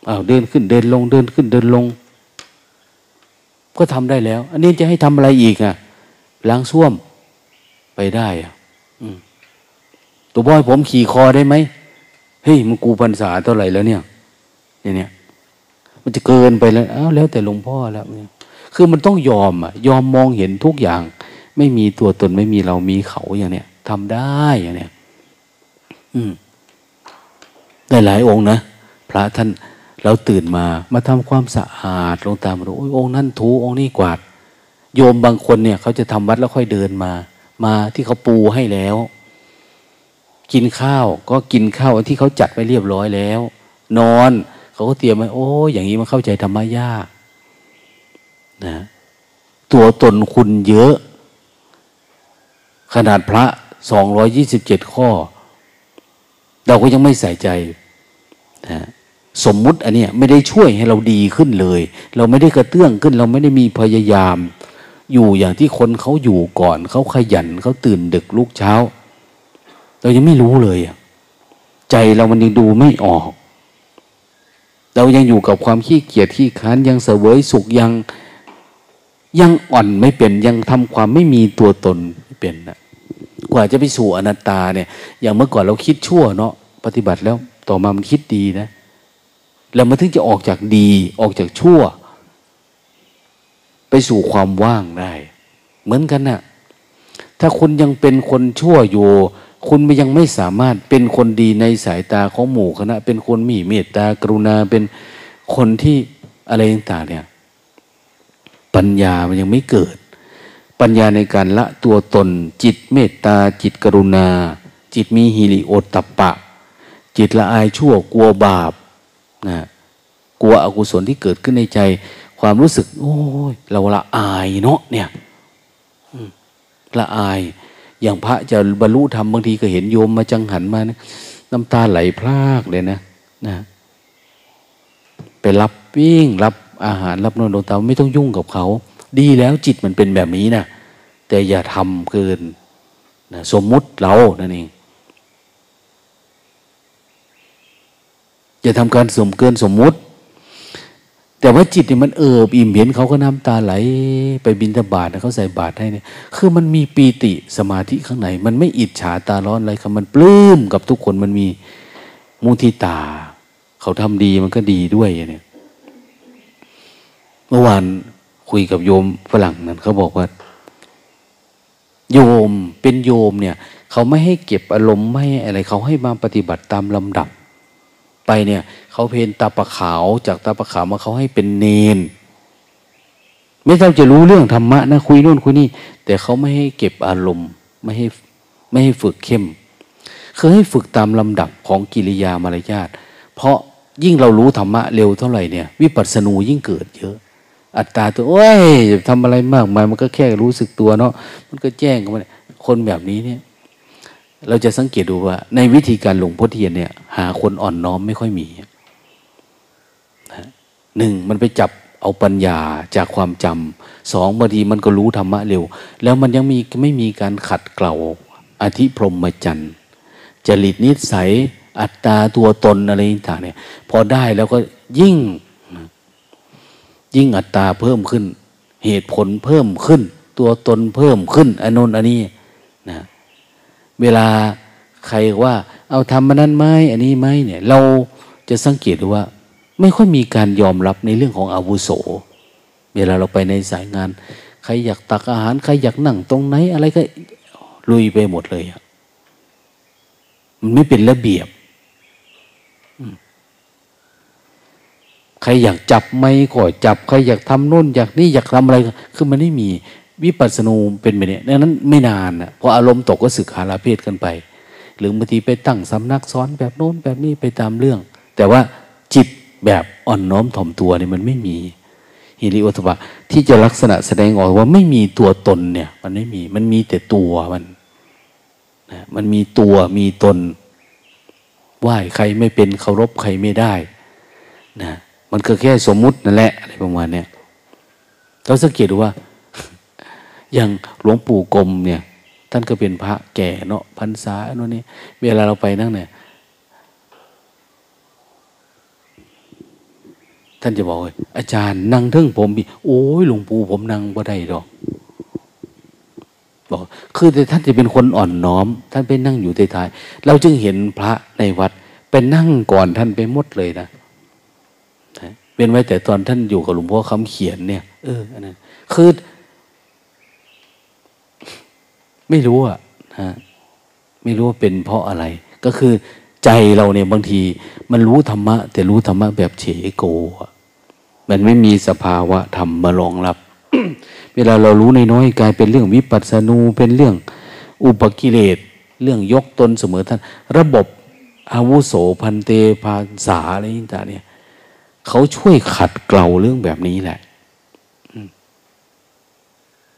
อ้าวเดินขึ้นเดินลงเดินขึ้นเดินลง ก็ทำได้แล้ว อันนี้จะให้ทำอะไรอีกอะ ล้างส้วมไปได้ตัวบอยผมขี่คอได้ไหมเฮ้ยมันกูพรรษาเท่าไหร่แล้วเนี่ยเนี่ยมันจะเกินไปแล้วอ้าวแล้วแต่หลวงพ่อแล้วเนี่ยคือมันต้องยอมอะ ยอมมองเห็นทุกอย่าง ไม่มีตัวตนไม่มีเรามีเขาอย่างเนี้ยทำได้อย่างเนี้ยอืมได้หลายองค์นะพระท่านเราตื่นมามาทำความสะอาดลงตามมาดูองค์นั้นถูองค์นี้กวาด โยมบางคนเนี่ย เขาจะทำวัดแล้วค่อยเดินมา มาที่เขาปูให้แล้ว กินข้าวก็กินข้าวที่เขาจัดไว้เรียบร้อยแล้ว นอนเขาก็เตรียมไว้โอ้อย่างนี้มันเข้าใจธรรมะยากนะตัวตนคุณเยอะ ขนาดพระสองร้อยี่สิบเจ็ดข้อ เราก็ยังไม่ใส่ใจนะสมมุติอันนี้ไม่ได้ช่วยให้เราดีขึ้นเลย เราไม่ได้กระเตื้องขึ้น เราไม่ได้มีพยายาม อยู่อย่างที่คนเขาอยู่ก่อน เขาขยันเขาตื่นดึกลุกเช้า เรายังไม่รู้เลยใจเรามันยังดูไม่ออก เรายังอยู่กับความขี้เกียจขี้ค้านยังเสวยสุขยังยังอ่อนไม่เป็นยังทำความไม่มีตัวตนไม่เป็นนะกว่าจะไปสู่อนัตตาเนี่ย อย่างเมื่อก่อนเราคิดชั่วเนาะปฏิบัติแล้วต่อมามันคิดดีนะ แล้วมันถึงจะออกจากดีออกจากชั่ว ไปสู่ความว่างได้ เหมือนกันนะ่ะ ถ้าคุณยังเป็นคนชั่วอยู่ คุณยังไม่สามารถเป็นคนดีในสายตาของหมู่คณะ เป็นคนมีเมตตากรุณาเป็นคนที่อะไรต่างเนี่ย ปัญญามันยังไม่เกิด ปัญญาในการละตัวตน จิตเมตตา จิตกรุณา จิตมีฮิริโอตตปะ จิตละอายชั่วกลัวบาปนะกลัวอกุศลที่เกิดขึ้นในใจ ความรู้สึก โอ้ยเราละอายเนาะเนี่ยละอาย อย่างพระจะบรรลุธรรมบางทีก็เห็นโยมมาจังหันมานะน้ำตาไหลพรากเลยนะนะ ไปรับวิ่งรับอาหารรับนอนดวงตาไม่ต้องยุ่งกับเขา ดีแล้วจิตมันเป็นแบบนี้นะแต่อย่าทำเกินนะสมมุติเรานั่นเองอย่าทำการสมเกินสมมุติ แต่ว่าจิตเนี่ยมันเอิบอิ่มเห็นเขาก็น้ำตาไหล ไปบินตาบาทเขาใส่บาตรให้เนี่ย คือมันมีปีติสมาธิข้างใน มันไม่อิจฉาตาร้อนอะไรครับมันปลื้มกับทุกคนมันมีมุทิตา เขาทำดีมันก็ดีด้วยเนี่ย เมื่อวานคุยกับโยมฝรั่งนั้นเขาบอกว่า โยมเป็นโยมเนี่ย เขาไม่ให้เก็บอารมณ์ไม่อะไรเขาให้มาปฏิบัติตามลำดับ ไปเนี่ยเขาเพนตาปะขาวจากตาปะขาวมาเขาให้เป็นเนน ไม่ต้องจะรู้เรื่องธรรมะนะคุยนู่นคุยนี่ แต่เขาไม่ให้เก็บอารมณ์ไม่ให้ไม่ให้ฝึกเข้มคือให้ฝึกตามลำดับของกิริยามารยาทเพราะยิ่งเรารู้ธรรมะเร็วเท่าไหร่เนี่ย วิปัสสนูยิ่งเกิดเยอะ อัตตาตัวโอ้ยทำอะไรมากมายมันก็แค่รู้สึกตัวเนาะมันก็แจ้งกันคนแบบนี้เนี่ย เราจะสังเกตดูว่า ในวิธีการหลวงพ่อเทียนเนี่ย หาคนอ่อนน้อมไม่ค่อยมีหนึ่งมันไปจับเอาปัญญาจากความจำสองบางทีมันก็รู้ธรรมะเร็ว แล้วมันยังมีไม่มีการขัดเกลาอธิพรหมจันทร์จริตนิสัย อัตตาตัวตนอะไรต่างเนี่ยพอได้แล้วก็ยิ่ง ยิ่งอัตตาเพิ่มขึ้น เหตุผลเพิ่มขึ้น ตัวตนเพิ่มขึ้นอนนนอันนี้ เวลาใครว่า เอาทำมานั้นไหมอันนี้ไหมเนี่ย เราจะสังเกตว่า ไม่ค่อยมีการยอมรับในเรื่องของอาวุโส เวลาเราไปในสายงาน ใครอยากตักอาหาร ใครอยากนั่งตรงไหน อะไรก็ลุยไปหมดเลยอะมันไม่เป็นระเบียบใครอยากจับไม่ก็จับ ใครอยากทำโน่นอยากนี่อยากทำอะไร คือมันไม่มี วิปัสสนูเป็นแบบนี้ดังนั้นไม่นานนะพออารมณ์ตกก็สึกหาลาเพศกันไป หรือบางทีไปตั้งสำนักสอนแบบโน้นแบบนี้ไปตามเรื่อง แต่ว่าจิตแบบอ่อนน้อมถ่อมตัวเนี่ยมันไม่มีฮิริโอตปะที่จะลักษณะแสดงออกว่าไม่มีตัวตนเนี่ย มันไม่มีมันมีแต่ตัวมันนะมันมีตัวมีตนไหว้ใครไม่เป็นเคารพใครไม่ได้นะมันก็แค่สมมุตินั่นแหละอะไรประมาณเนี้ยเราสังเกตดูว่า อย่างหลวงปู่กรมเนี่ย ท่านก็เป็นพระแก่เนาะพรรษาโน่นนี่เวลาเราไปนั่งเนี่ยท่านจะบอกอาจารย์นั่งทึ่งผมบีโอ้ยหลวงปู่ผมนั่งบ่ได้ดอกบอกคือแต่ท่านจะเป็นคนอ่อนน้อม ท่านไปนั่งอยู่ท้ายเราจึงเห็นพระในวัดเป็นนั่งก่อนท่านไปหมดเลยนะเป็นไว้แต่ตอนท่านอยู่กับหลวงพ่อคำเขียนเนี่ยเอออันนั้นคือ ไม่รู้อะฮะไม่รู้ว่าเป็นเพราะอะไร ก็คือใจเราเนี่ยบางที มันรู้ธรรมะ แต่รู้ธรรมะแบบเฉโกมันไม่มีสภาวะธรรมมารองรับ เวลาเรารู้ในน้อยกลายเป็นเรื่องวิปัสสนูเป็นเรื่องอุปกิเลสเรื่องยกตนเสมอท่าน ระบบอาวุโสพันเตภาษาอะไรต่างเนี่ยเขาช่วยขัดเกลาเรื่องแบบนี้แหละ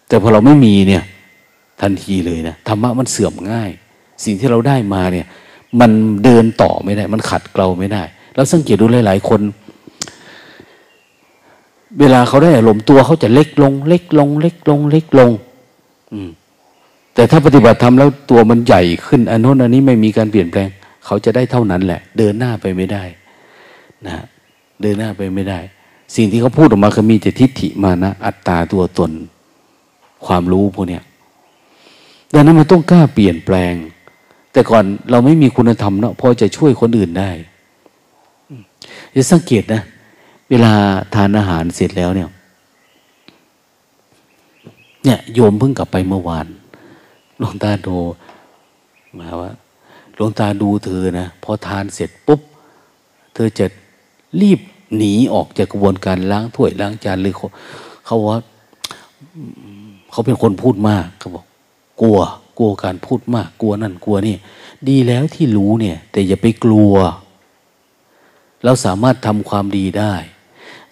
แต่พอเราไม่มีเนี่ย ทันทีเลยนะธรรมะมันเสื่อมง่าย สิ่งที่เราได้มาเนี่ย มันเดินต่อไม่ได้ มันขัดเกลาไม่ได้ แล้วสังเกตดูหลาย ๆ คน เวลาเขาได้อารมณ์ตัวเขาจะเล็กลง เล็กลง เล็กลง เล็กลง อืมแต่ถ้าปฏิบัติทำแล้วตัวมันใหญ่ขึ้นอันโน้นอันนี้ไม่มีการเปลี่ยนแปลง เขาจะได้เท่านั้นแหละ เดินหน้าไปไม่ได้ นะเดินหน้าไปไม่ได้ สิ่งที่เขาพูดออกมาคือมีแต่ทิฏฐิมานะ อัตตาตัวตน ความรู้พวกเนี้ย ดังนั้นมันต้องกล้าเปลี่ยนแปลง แต่ก่อนเราไม่มีคุณธรรมเนาะพอจะช่วยคนอื่นได้จะสังเกตนะ เวลาทานอาหารเสร็จแล้วเนี่ย เนี่ยโยมเพิ่งกลับไปเมื่อวานหลวงตาโดมาว่าหลวงตาดูเธอนะพอทานเสร็จปุ๊บ เธอจะรีบหนีออกจากกระบวนการล้างถ้วยล้างจานหรือเขาว่าเขาเป็นคนพูดมากเขาบอก กลัว กลัวการพูดมาก กลัวนั่นกลัวนี่ ดีแล้วที่รู้เนี่ย แต่อย่าไปกลัว เราสามารถทำความดีได้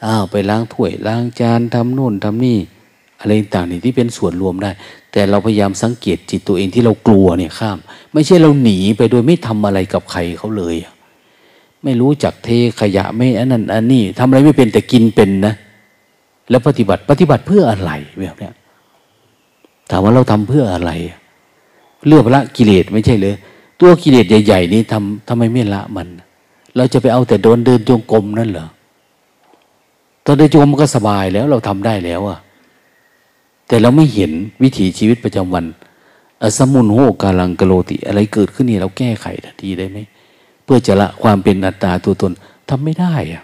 อ้าวไปล้างถ้วยล้างจานทำโน่นทำนี่ อะไรต่างๆนี่ที่เป็นส่วนรวมได้ แต่เราพยายามสังเกตจิตตัวเองที่เรากลัวเนี่ยข้าม ไม่ใช่เราหนีไปโดยไม่ทำอะไรกับใครเขาเลยไม่รู้จักเทขยะไม่อันนั้นอันนี้ทำอะไรไม่เป็นแต่กินเป็นนะ แล้วปฏิบัติปฏิบัติเพื่ออะไรแบบเนี้ย ถามว่าเราทำเพื่ออะไร เลือกละกิเลสไม่ใช่เลยตัวกิเลสใหญ่ๆนี้ทำทำไมไม่ละมัน เราจะไปเอาแต่โดนเดินจงกรมนั่นเหรอตอนเดินจงกรมก็สบายแล้วเราทำได้แล้วอะแต่เราไม่เห็นวิถีชีวิตประจำวันอสมุนโหกาลังกโลติ อะไรเกิดขึ้นนี่เราแก้ไขทันทีได้ไหมเพื่อจะละความเป็นอัตตาตัวตนทำไม่ได้อะ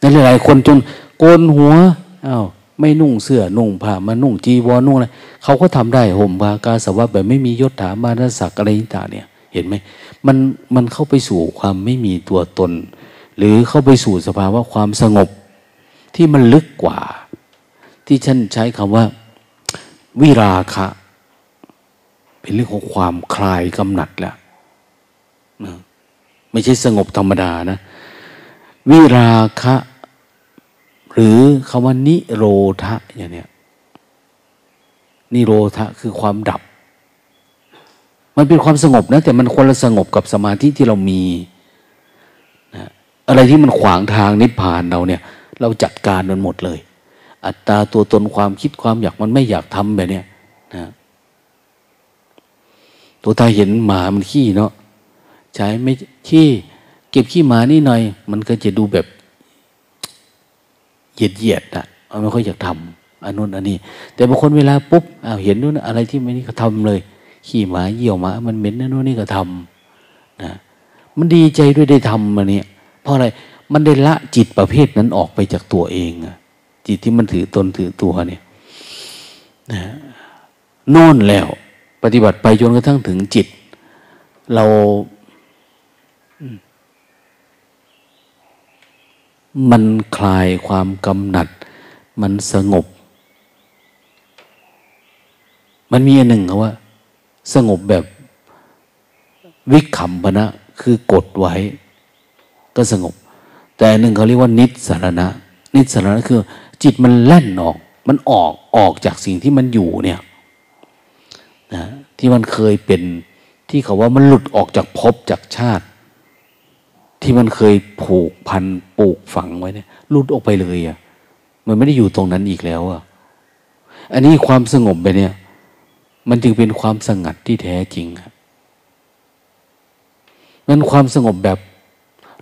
นั่นหลายคนจนโกนหัวอา้าว ไม่นุ่งเสื้อนุ่งผ้ามานุ่งจีวรนุ่งอะไรเขาก็ทำได้ห่มผ้ากาสาวะแบบไม่มียศถาบรรศักดิ์อะไรต่างเนี่ยเห็นไหมมันมันเข้าไปสู่ความไม่มีตัวตน หรือเข้าไปสู่สภาวะความสงบ ที่มันลึกกว่า ที่ฉันใช้คำว่า วิราคะ เป็นเรื่องของความคลายกำหนัดแล้วนะไม่ใช่สงบธรรมดานะ วิราคะ หรือคำว่านิโรธะอย่างเนี้ยนิโรธะคือความดับ มันเป็นความสงบนะแต่มันคนละสงบกับสมาธิที่เรามีนะอะไรที่มันขวางทางนิพพานเราเนี่ย เราจัดการมันหมดเลย อัตตาตัวตนความคิดความอยากมันไม่อยากทำแบบเนี้ยนะตัวตาเห็นหมามันขี้เนาะใช้ไม่ขี้เก็บขี้หมานี่หน่อย มันก็จะดูแบบ เหยียดเหยียดอะมันไม่ค่อยอยากทำอันนู้นอันนี้ แต่บางคนเวลาปุ๊บอ้าวเห็นนู้นอะไรที่ไม่นี่ก็ทำเลย ขี้หมาเยี่ยวหมา มันเหม็นนั่นนู้นนี่ก็ทำนะมันดีใจด้วยได้ทำมาเนี่ยเพราะอะไรมันได้ละจิตประเภทนั้นออกไปจากตัวเองอะจิตที่มันถือตนถือตัวเนี่ยนะโน่นแล้ว ปฏิบัติไปจนกระทั่งถึงจิต เรา มันคลายความกำหนัด มันสงบ มันมีอันหนึ่งเขาว่า สงบแบบวิขำพนะ คือกดไว้ ก็สงบ แต่หนึ่งเขาเรียกว่านิสารณะ นิสารณะคือ จิตมันแล่นออก มันออกออกจากสิ่งที่มันอยู่เนี่ยนะที่มันเคยเป็นที่เขาว่ามันหลุดออกจากภพจากชาติ ที่มันเคยผูกพันปลูกฝังไว้เนี่ยลุดออกไปเลยอะ่ะ มันไม่ได้อยู่ตรงนั้นอีกแล้วอะ่ะ อันนี้ความสงบไปเนี่ย มันจึงเป็นความสงัดที่แท้จริงครับนั้นความสงบแบบ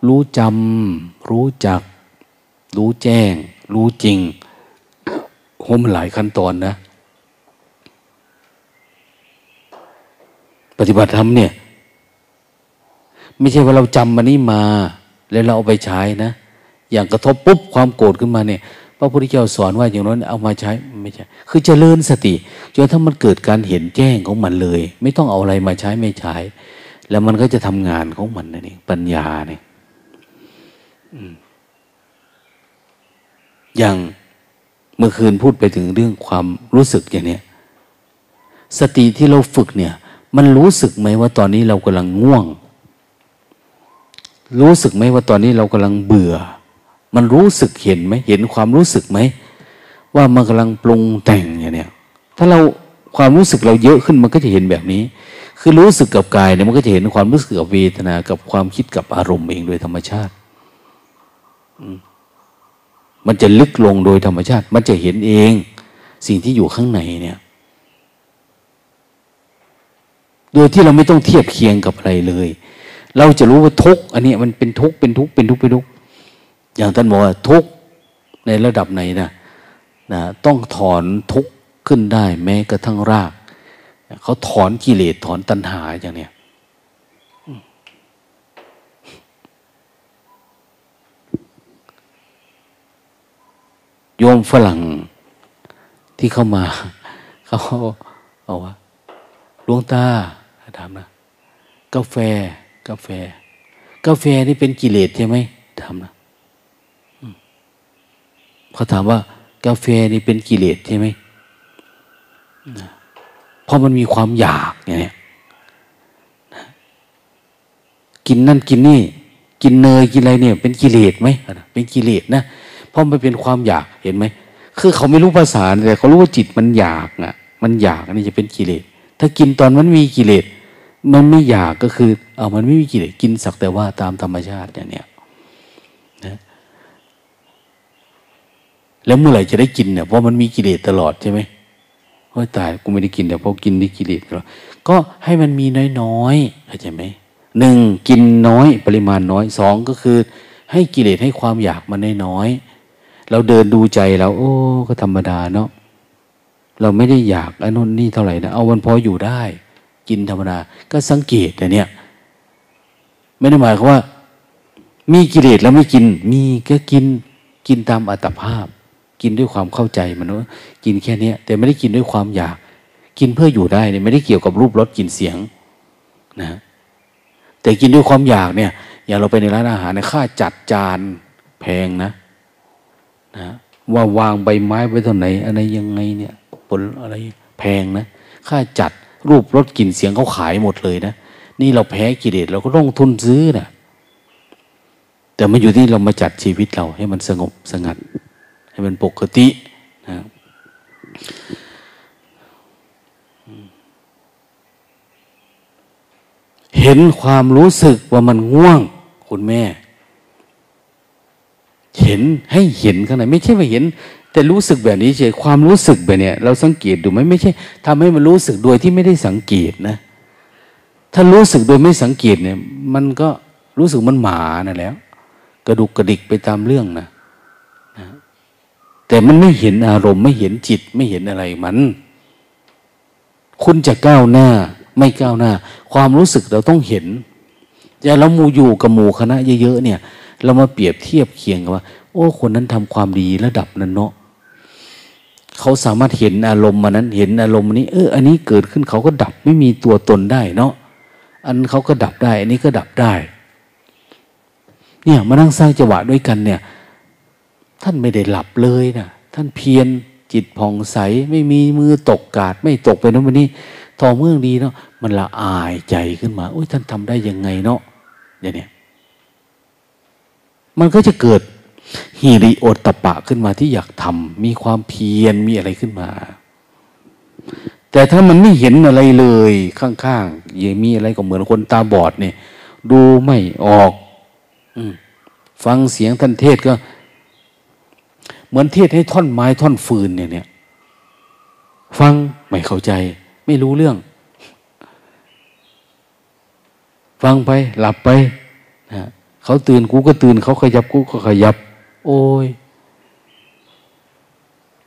รู้จำรู้จัก รู้แจ้ง รู้จริงโหมันหลายขั้นตอนนะ ปฏิบัติธรรมเนี่ย ไม่ใช่ว่าเราจำมันนี้มา แล้วเราเอาไปใช้นะ อย่างกระทบปุ๊บความโกรธขึ้นมาเนี่ย พระพุทธเจ้าสอนว่าอย่างนั้นเอามาใช้ไม่ใช่ คือเจริญสติจนถ้ามันเกิดการเห็นแจ้งของมันเลย ไม่ต้องเอาอะไรมาใช้ไม่ใช้ แล้วมันก็จะทำงานของมันนั่นเองปัญญาเนี่ยอย่างเมื่อคืนพูดไปถึงเรื่องความรู้สึกอย่างนี้สติที่เราฝึกเนี่ย มันรู้สึกไหมว่าตอนนี้เรากำลังง่วง รู้สึกไหมว่าตอนนี้เรากำลังเบื่อ มันรู้สึกเห็นไหมเห็นความรู้สึกไหมว่ามันกำลังปรุงแต่งอย่างเนี้ยถ้าเราความรู้สึกเราเยอะขึ้นมันก็จะเห็นแบบนี้ คือรู้สึกกับกายเนี่ยมันก็จะเห็นความรู้สึกกับเวทนากับความคิดกับอารมณ์เองโดยธรรมชาติมันจะลึกลงโดยธรรมชาติ มันจะเห็นเอง สิ่งที่อยู่ข้างในเนี่ย โดยที่เราไม่ต้องเทียบเคียงกับอะไรเลย เราจะรู้ว่าทุกอันนี้มันเป็นทุกเป็นทุกเป็นทุกเป็นทุกอย่างท่านบอกว่าทุกในระดับไหนนะนะต้องถอนทุกขึ้นได้แม้กระทั่งราก เขาถอนกิเลสถอนตัณหาอย่างเนี้ยโยมฝรั่งที่เข้ามา เขาเอาว่าลวงตาถามนะ กาแฟ กาแฟ กาแฟนี่เป็นกิเลสใช่ไหมถามนะเขาถามว่ากาแฟนี่เป็นกิเลสใช่ไหมเพราะมันมีความอยากอย่างนี้กินนั่นกินนี่ กินเนยกินอะไรเนี่ย เป็นกิเลสไหมเป็นกิเลสนะเพราะมันเป็นความอยากเห็นไหมคือเขาไม่รู้ภาษาแต่เขารู้ว่าจิตมันอยากอะ มันอยากนี่จะเป็นกิเลสถ้ากินตอนมันมีกิเลส มันไม่อยากก็คือ เอามันไม่มีกิเลสกินสักแต่ว่าตามธรรมชาติอย่างเนี้ยนะแล้วเมื่อไหร่จะได้กินเนี่ยเพราะมันมีกิเลสตลอดใช่ไหมโอ้ยตายกูไม่ได้กินแต่พราะกินได้กิเลสตลอดก็ให้มันมีน้อยๆเข้าใจไหมหนึ่งกินน้อยปริมาณน้อยสองก็คือ ให้กิเลสให้ความอยากมันน้อยๆเราเดินดูใจเราโอ้ก็ธรรมดาเนาะเราไม่ได้อยากอันนู้นนี่เท่าไหร่นะเอาวันพออยู่ได้ กินธรรมดาก็สังเกตแต่เนี้ยไม่ได้หมายความว่า มีกิเลสแล้วไม่กิน มีก็กินกินตามอัตภาพ กินด้วยความเข้าใจมันว่ากินแค่นี้แต่ไม่ได้กินด้วยความอยาก กินเพื่ออยู่ได้เนี่ยไม่ได้เกี่ยวกับรูปรสกลิ่นเสียงนะแต่กินด้วยความอยากเนี่ย อย่างเราไปในร้านอาหารเนี่ยค่าจัดจานแพงนะนะว่าวางใบไม้ไว้ตรงไหนอะไรยังไงเนี่ยผลอะไรแพงนะ ค่าจัด รูปรสกลิ่นเสียงเขาขายหมดเลยนะ นี่เราแพ้กิเลสเราก็ต้องทุนซื้อนะแต่มาอยู่ที่เรามาจัดชีวิตเราให้มันสงบสงัด ให้มันปกตินะเห็นความรู้สึกว่ามันง่วง คุณแม่ เห็นให้เห็นข้างในไม่ใช่ว่าเห็น แต่รู้สึกแบบนี้เฉยความรู้สึกแบบเนี้ยเราสังเกตดูไหมไม่ใช่ทำให้มันรู้สึกโดยที่ไม่ได้สังเกตนะ ถ้ารู้สึกโดยไม่สังเกตเนี่ย มันก็รู้สึกมันหมานั่นแล้ว กระดุกกระดิกไปตามเรื่องนะนะแต่มันไม่เห็นอารมณ์ไม่เห็นจิตไม่เห็นอะไรมัน คุณจะก้าวหน้า ไม่ก้าวหน้า ความรู้สึกเราต้องเห็นอย่าเรามูอยู่กับหมู่คณะเยอะๆเนี่ย เรามาเปรียบเทียบเคียงกันว่า โอ้คนนั้นทำความดีระดับนั้นเนาะ เขาสามารถเห็นอารมณ์มานั้น เห็นอารมณ์นี้ เออ อันนี้เกิดขึ้นเขาก็ดับไม่มีตัวตนได้เนาะ อันเขาก็ดับได้ อันนี้ก็ดับได้ เนี่ยมานั่งสร้างจังหวะด้วยกันเนี่ย ท่านไม่ได้หลับเลยนะท่านเพียรจิตผ่องใสไม่มีมือตกกาด ไม่ตกไปนั้นวันนี้ทอเมืองดีเนาะมันละอายใจขึ้นมาโอ้ยท่านทำได้ยังไงเนาะอย่างนี้มันก็จะเกิด ฮิริโอตปะขึ้นมาที่อยากทำมีความเพียรมีอะไรขึ้นมา แต่ถ้ามันไม่เห็นอะไรเลยข้างๆยังมีอะไรก็เหมือนคนตาบอดเนี่ย ดูไม่ออกอฟังเสียงท่านเทศก็ เหมือนเทศให้ท่อนไม้ท่อนฟืนเนี่ยเนี่ยฟังไม่เข้าใจ ไม่รู้เรื่อง ฟังไปหลับไปนะเขาตื่นกูก็ตื่นเขาขยับกูก็ขยับ โอ้ย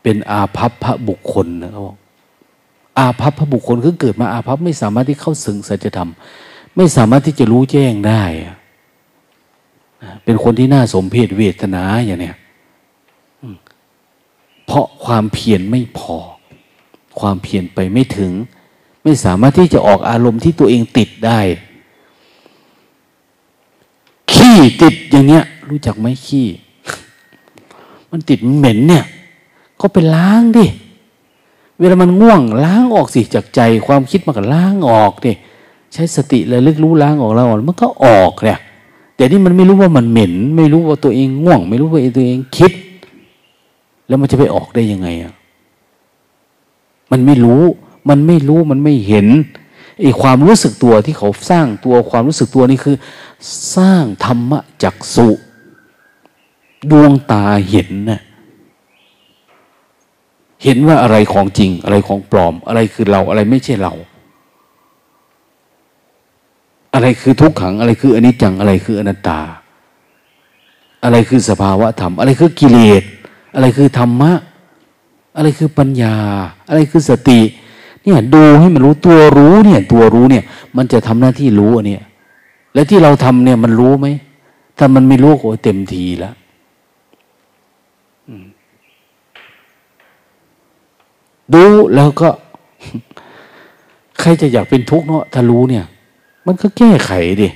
เป็นอาภัพพระบุคคลนะเขาบอกอาภัพพระบุคคลคือเกิดมาอาภัพไม่สามารถที่เข้าสึงสัจธรรม ไม่สามารถที่จะรู้แจ้งได้ เป็นคนที่น่าสมเพศเวทนาอย่างเนี้ยเพราะความเพียรไม่พอ ความเพียรไปไม่ถึง ไม่สามารถที่จะออกอารมณ์ที่ตัวเองติดได้ขี้ติดอย่างเนี้ย รู้จักไหมขี้ มันติดเหม็นเนี่ย ก็ไปล้างดิ เวลามันง่วงล้างออกสิจากใจ ความคิดมันก็ล้างออกดิใช้สติเลยลึกรู้ล้างออกแล้วมันก็ออกเนี่ยแต่นี่มันไม่รู้ว่ามันเหม็น ไม่รู้ว่าตัวเองง่วง ไม่รู้ว่าตัวเองคิด แล้วมันจะไปออกได้ยังไงอะมันไม่รู้ มันไม่รู้มันไม่เห็นไอ้ความรู้สึกตัวที่เขาสร้างตัวความรู้สึกตัวนี่คือ สร้างธรรมจักสุ ดวงตาเห็นนะ่ะเห็นว่าอะไรของจริง อะไรของปลอม อะไรคือเราอะไรไม่ใช่เรา อะไรคือทุกขัง อะไรคืออนิจจังอะไรคืออนัตตา อะไรคือสภาวะธรรม อะไรคือกิเลสอะไรคือธรรมะ อะไรคือปัญญา อะไรคือสติ เนี่ยดูให้มันรู้ตัวรู้เนี่ย ตัวรู้เนี่ย มันจะทำหน้าที่รู้อันเนี้ยและที่เราทำเนี่ยมันรู้ไหมถ้ามันไม่รู้โอ้เต็มทีแล้ว ดูแล้วก็ ใครจะอยากเป็นทุกข์เนาะถ้ารู้เนี่ย มันก็แก้ไขดิ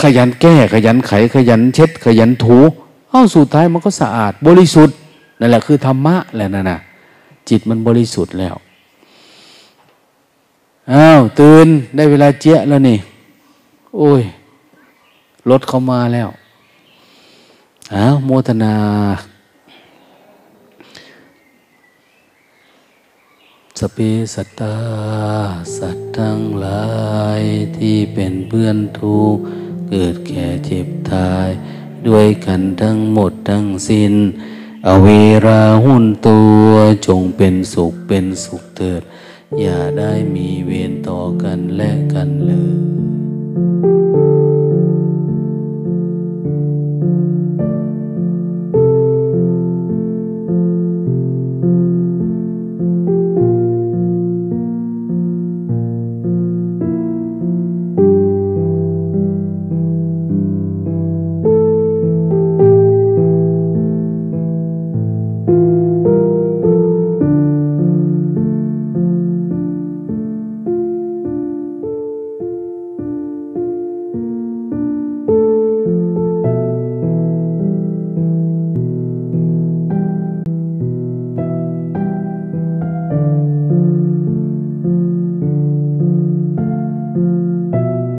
ขยันแก้ ขยันไข ขยันเช็ด ขยันถูเอ้าสุดท้ายมันก็สะอาด บริสุทธิ์นั่นแหละคือธรรมะแหละนั่นน่ะ จิตมันบริสุทธิ์แล้วอ้าวตื่นได้เวลาเจ๊ะแล้วนี่ โอ้ยรถเขามาแล้ว อ้าวโมทนา สเปสัตา สัตว์ทั้งหลายที่เป็นเพื่อนทุกข์เกิดแก่เจ็บตาย ด้วยกันทั้งหมดทั้งสิ้น อเวราหุ่นตัวจงเป็นสุขเป็นสุขเถิด อย่าได้มีเวรต่อกันและกันเลย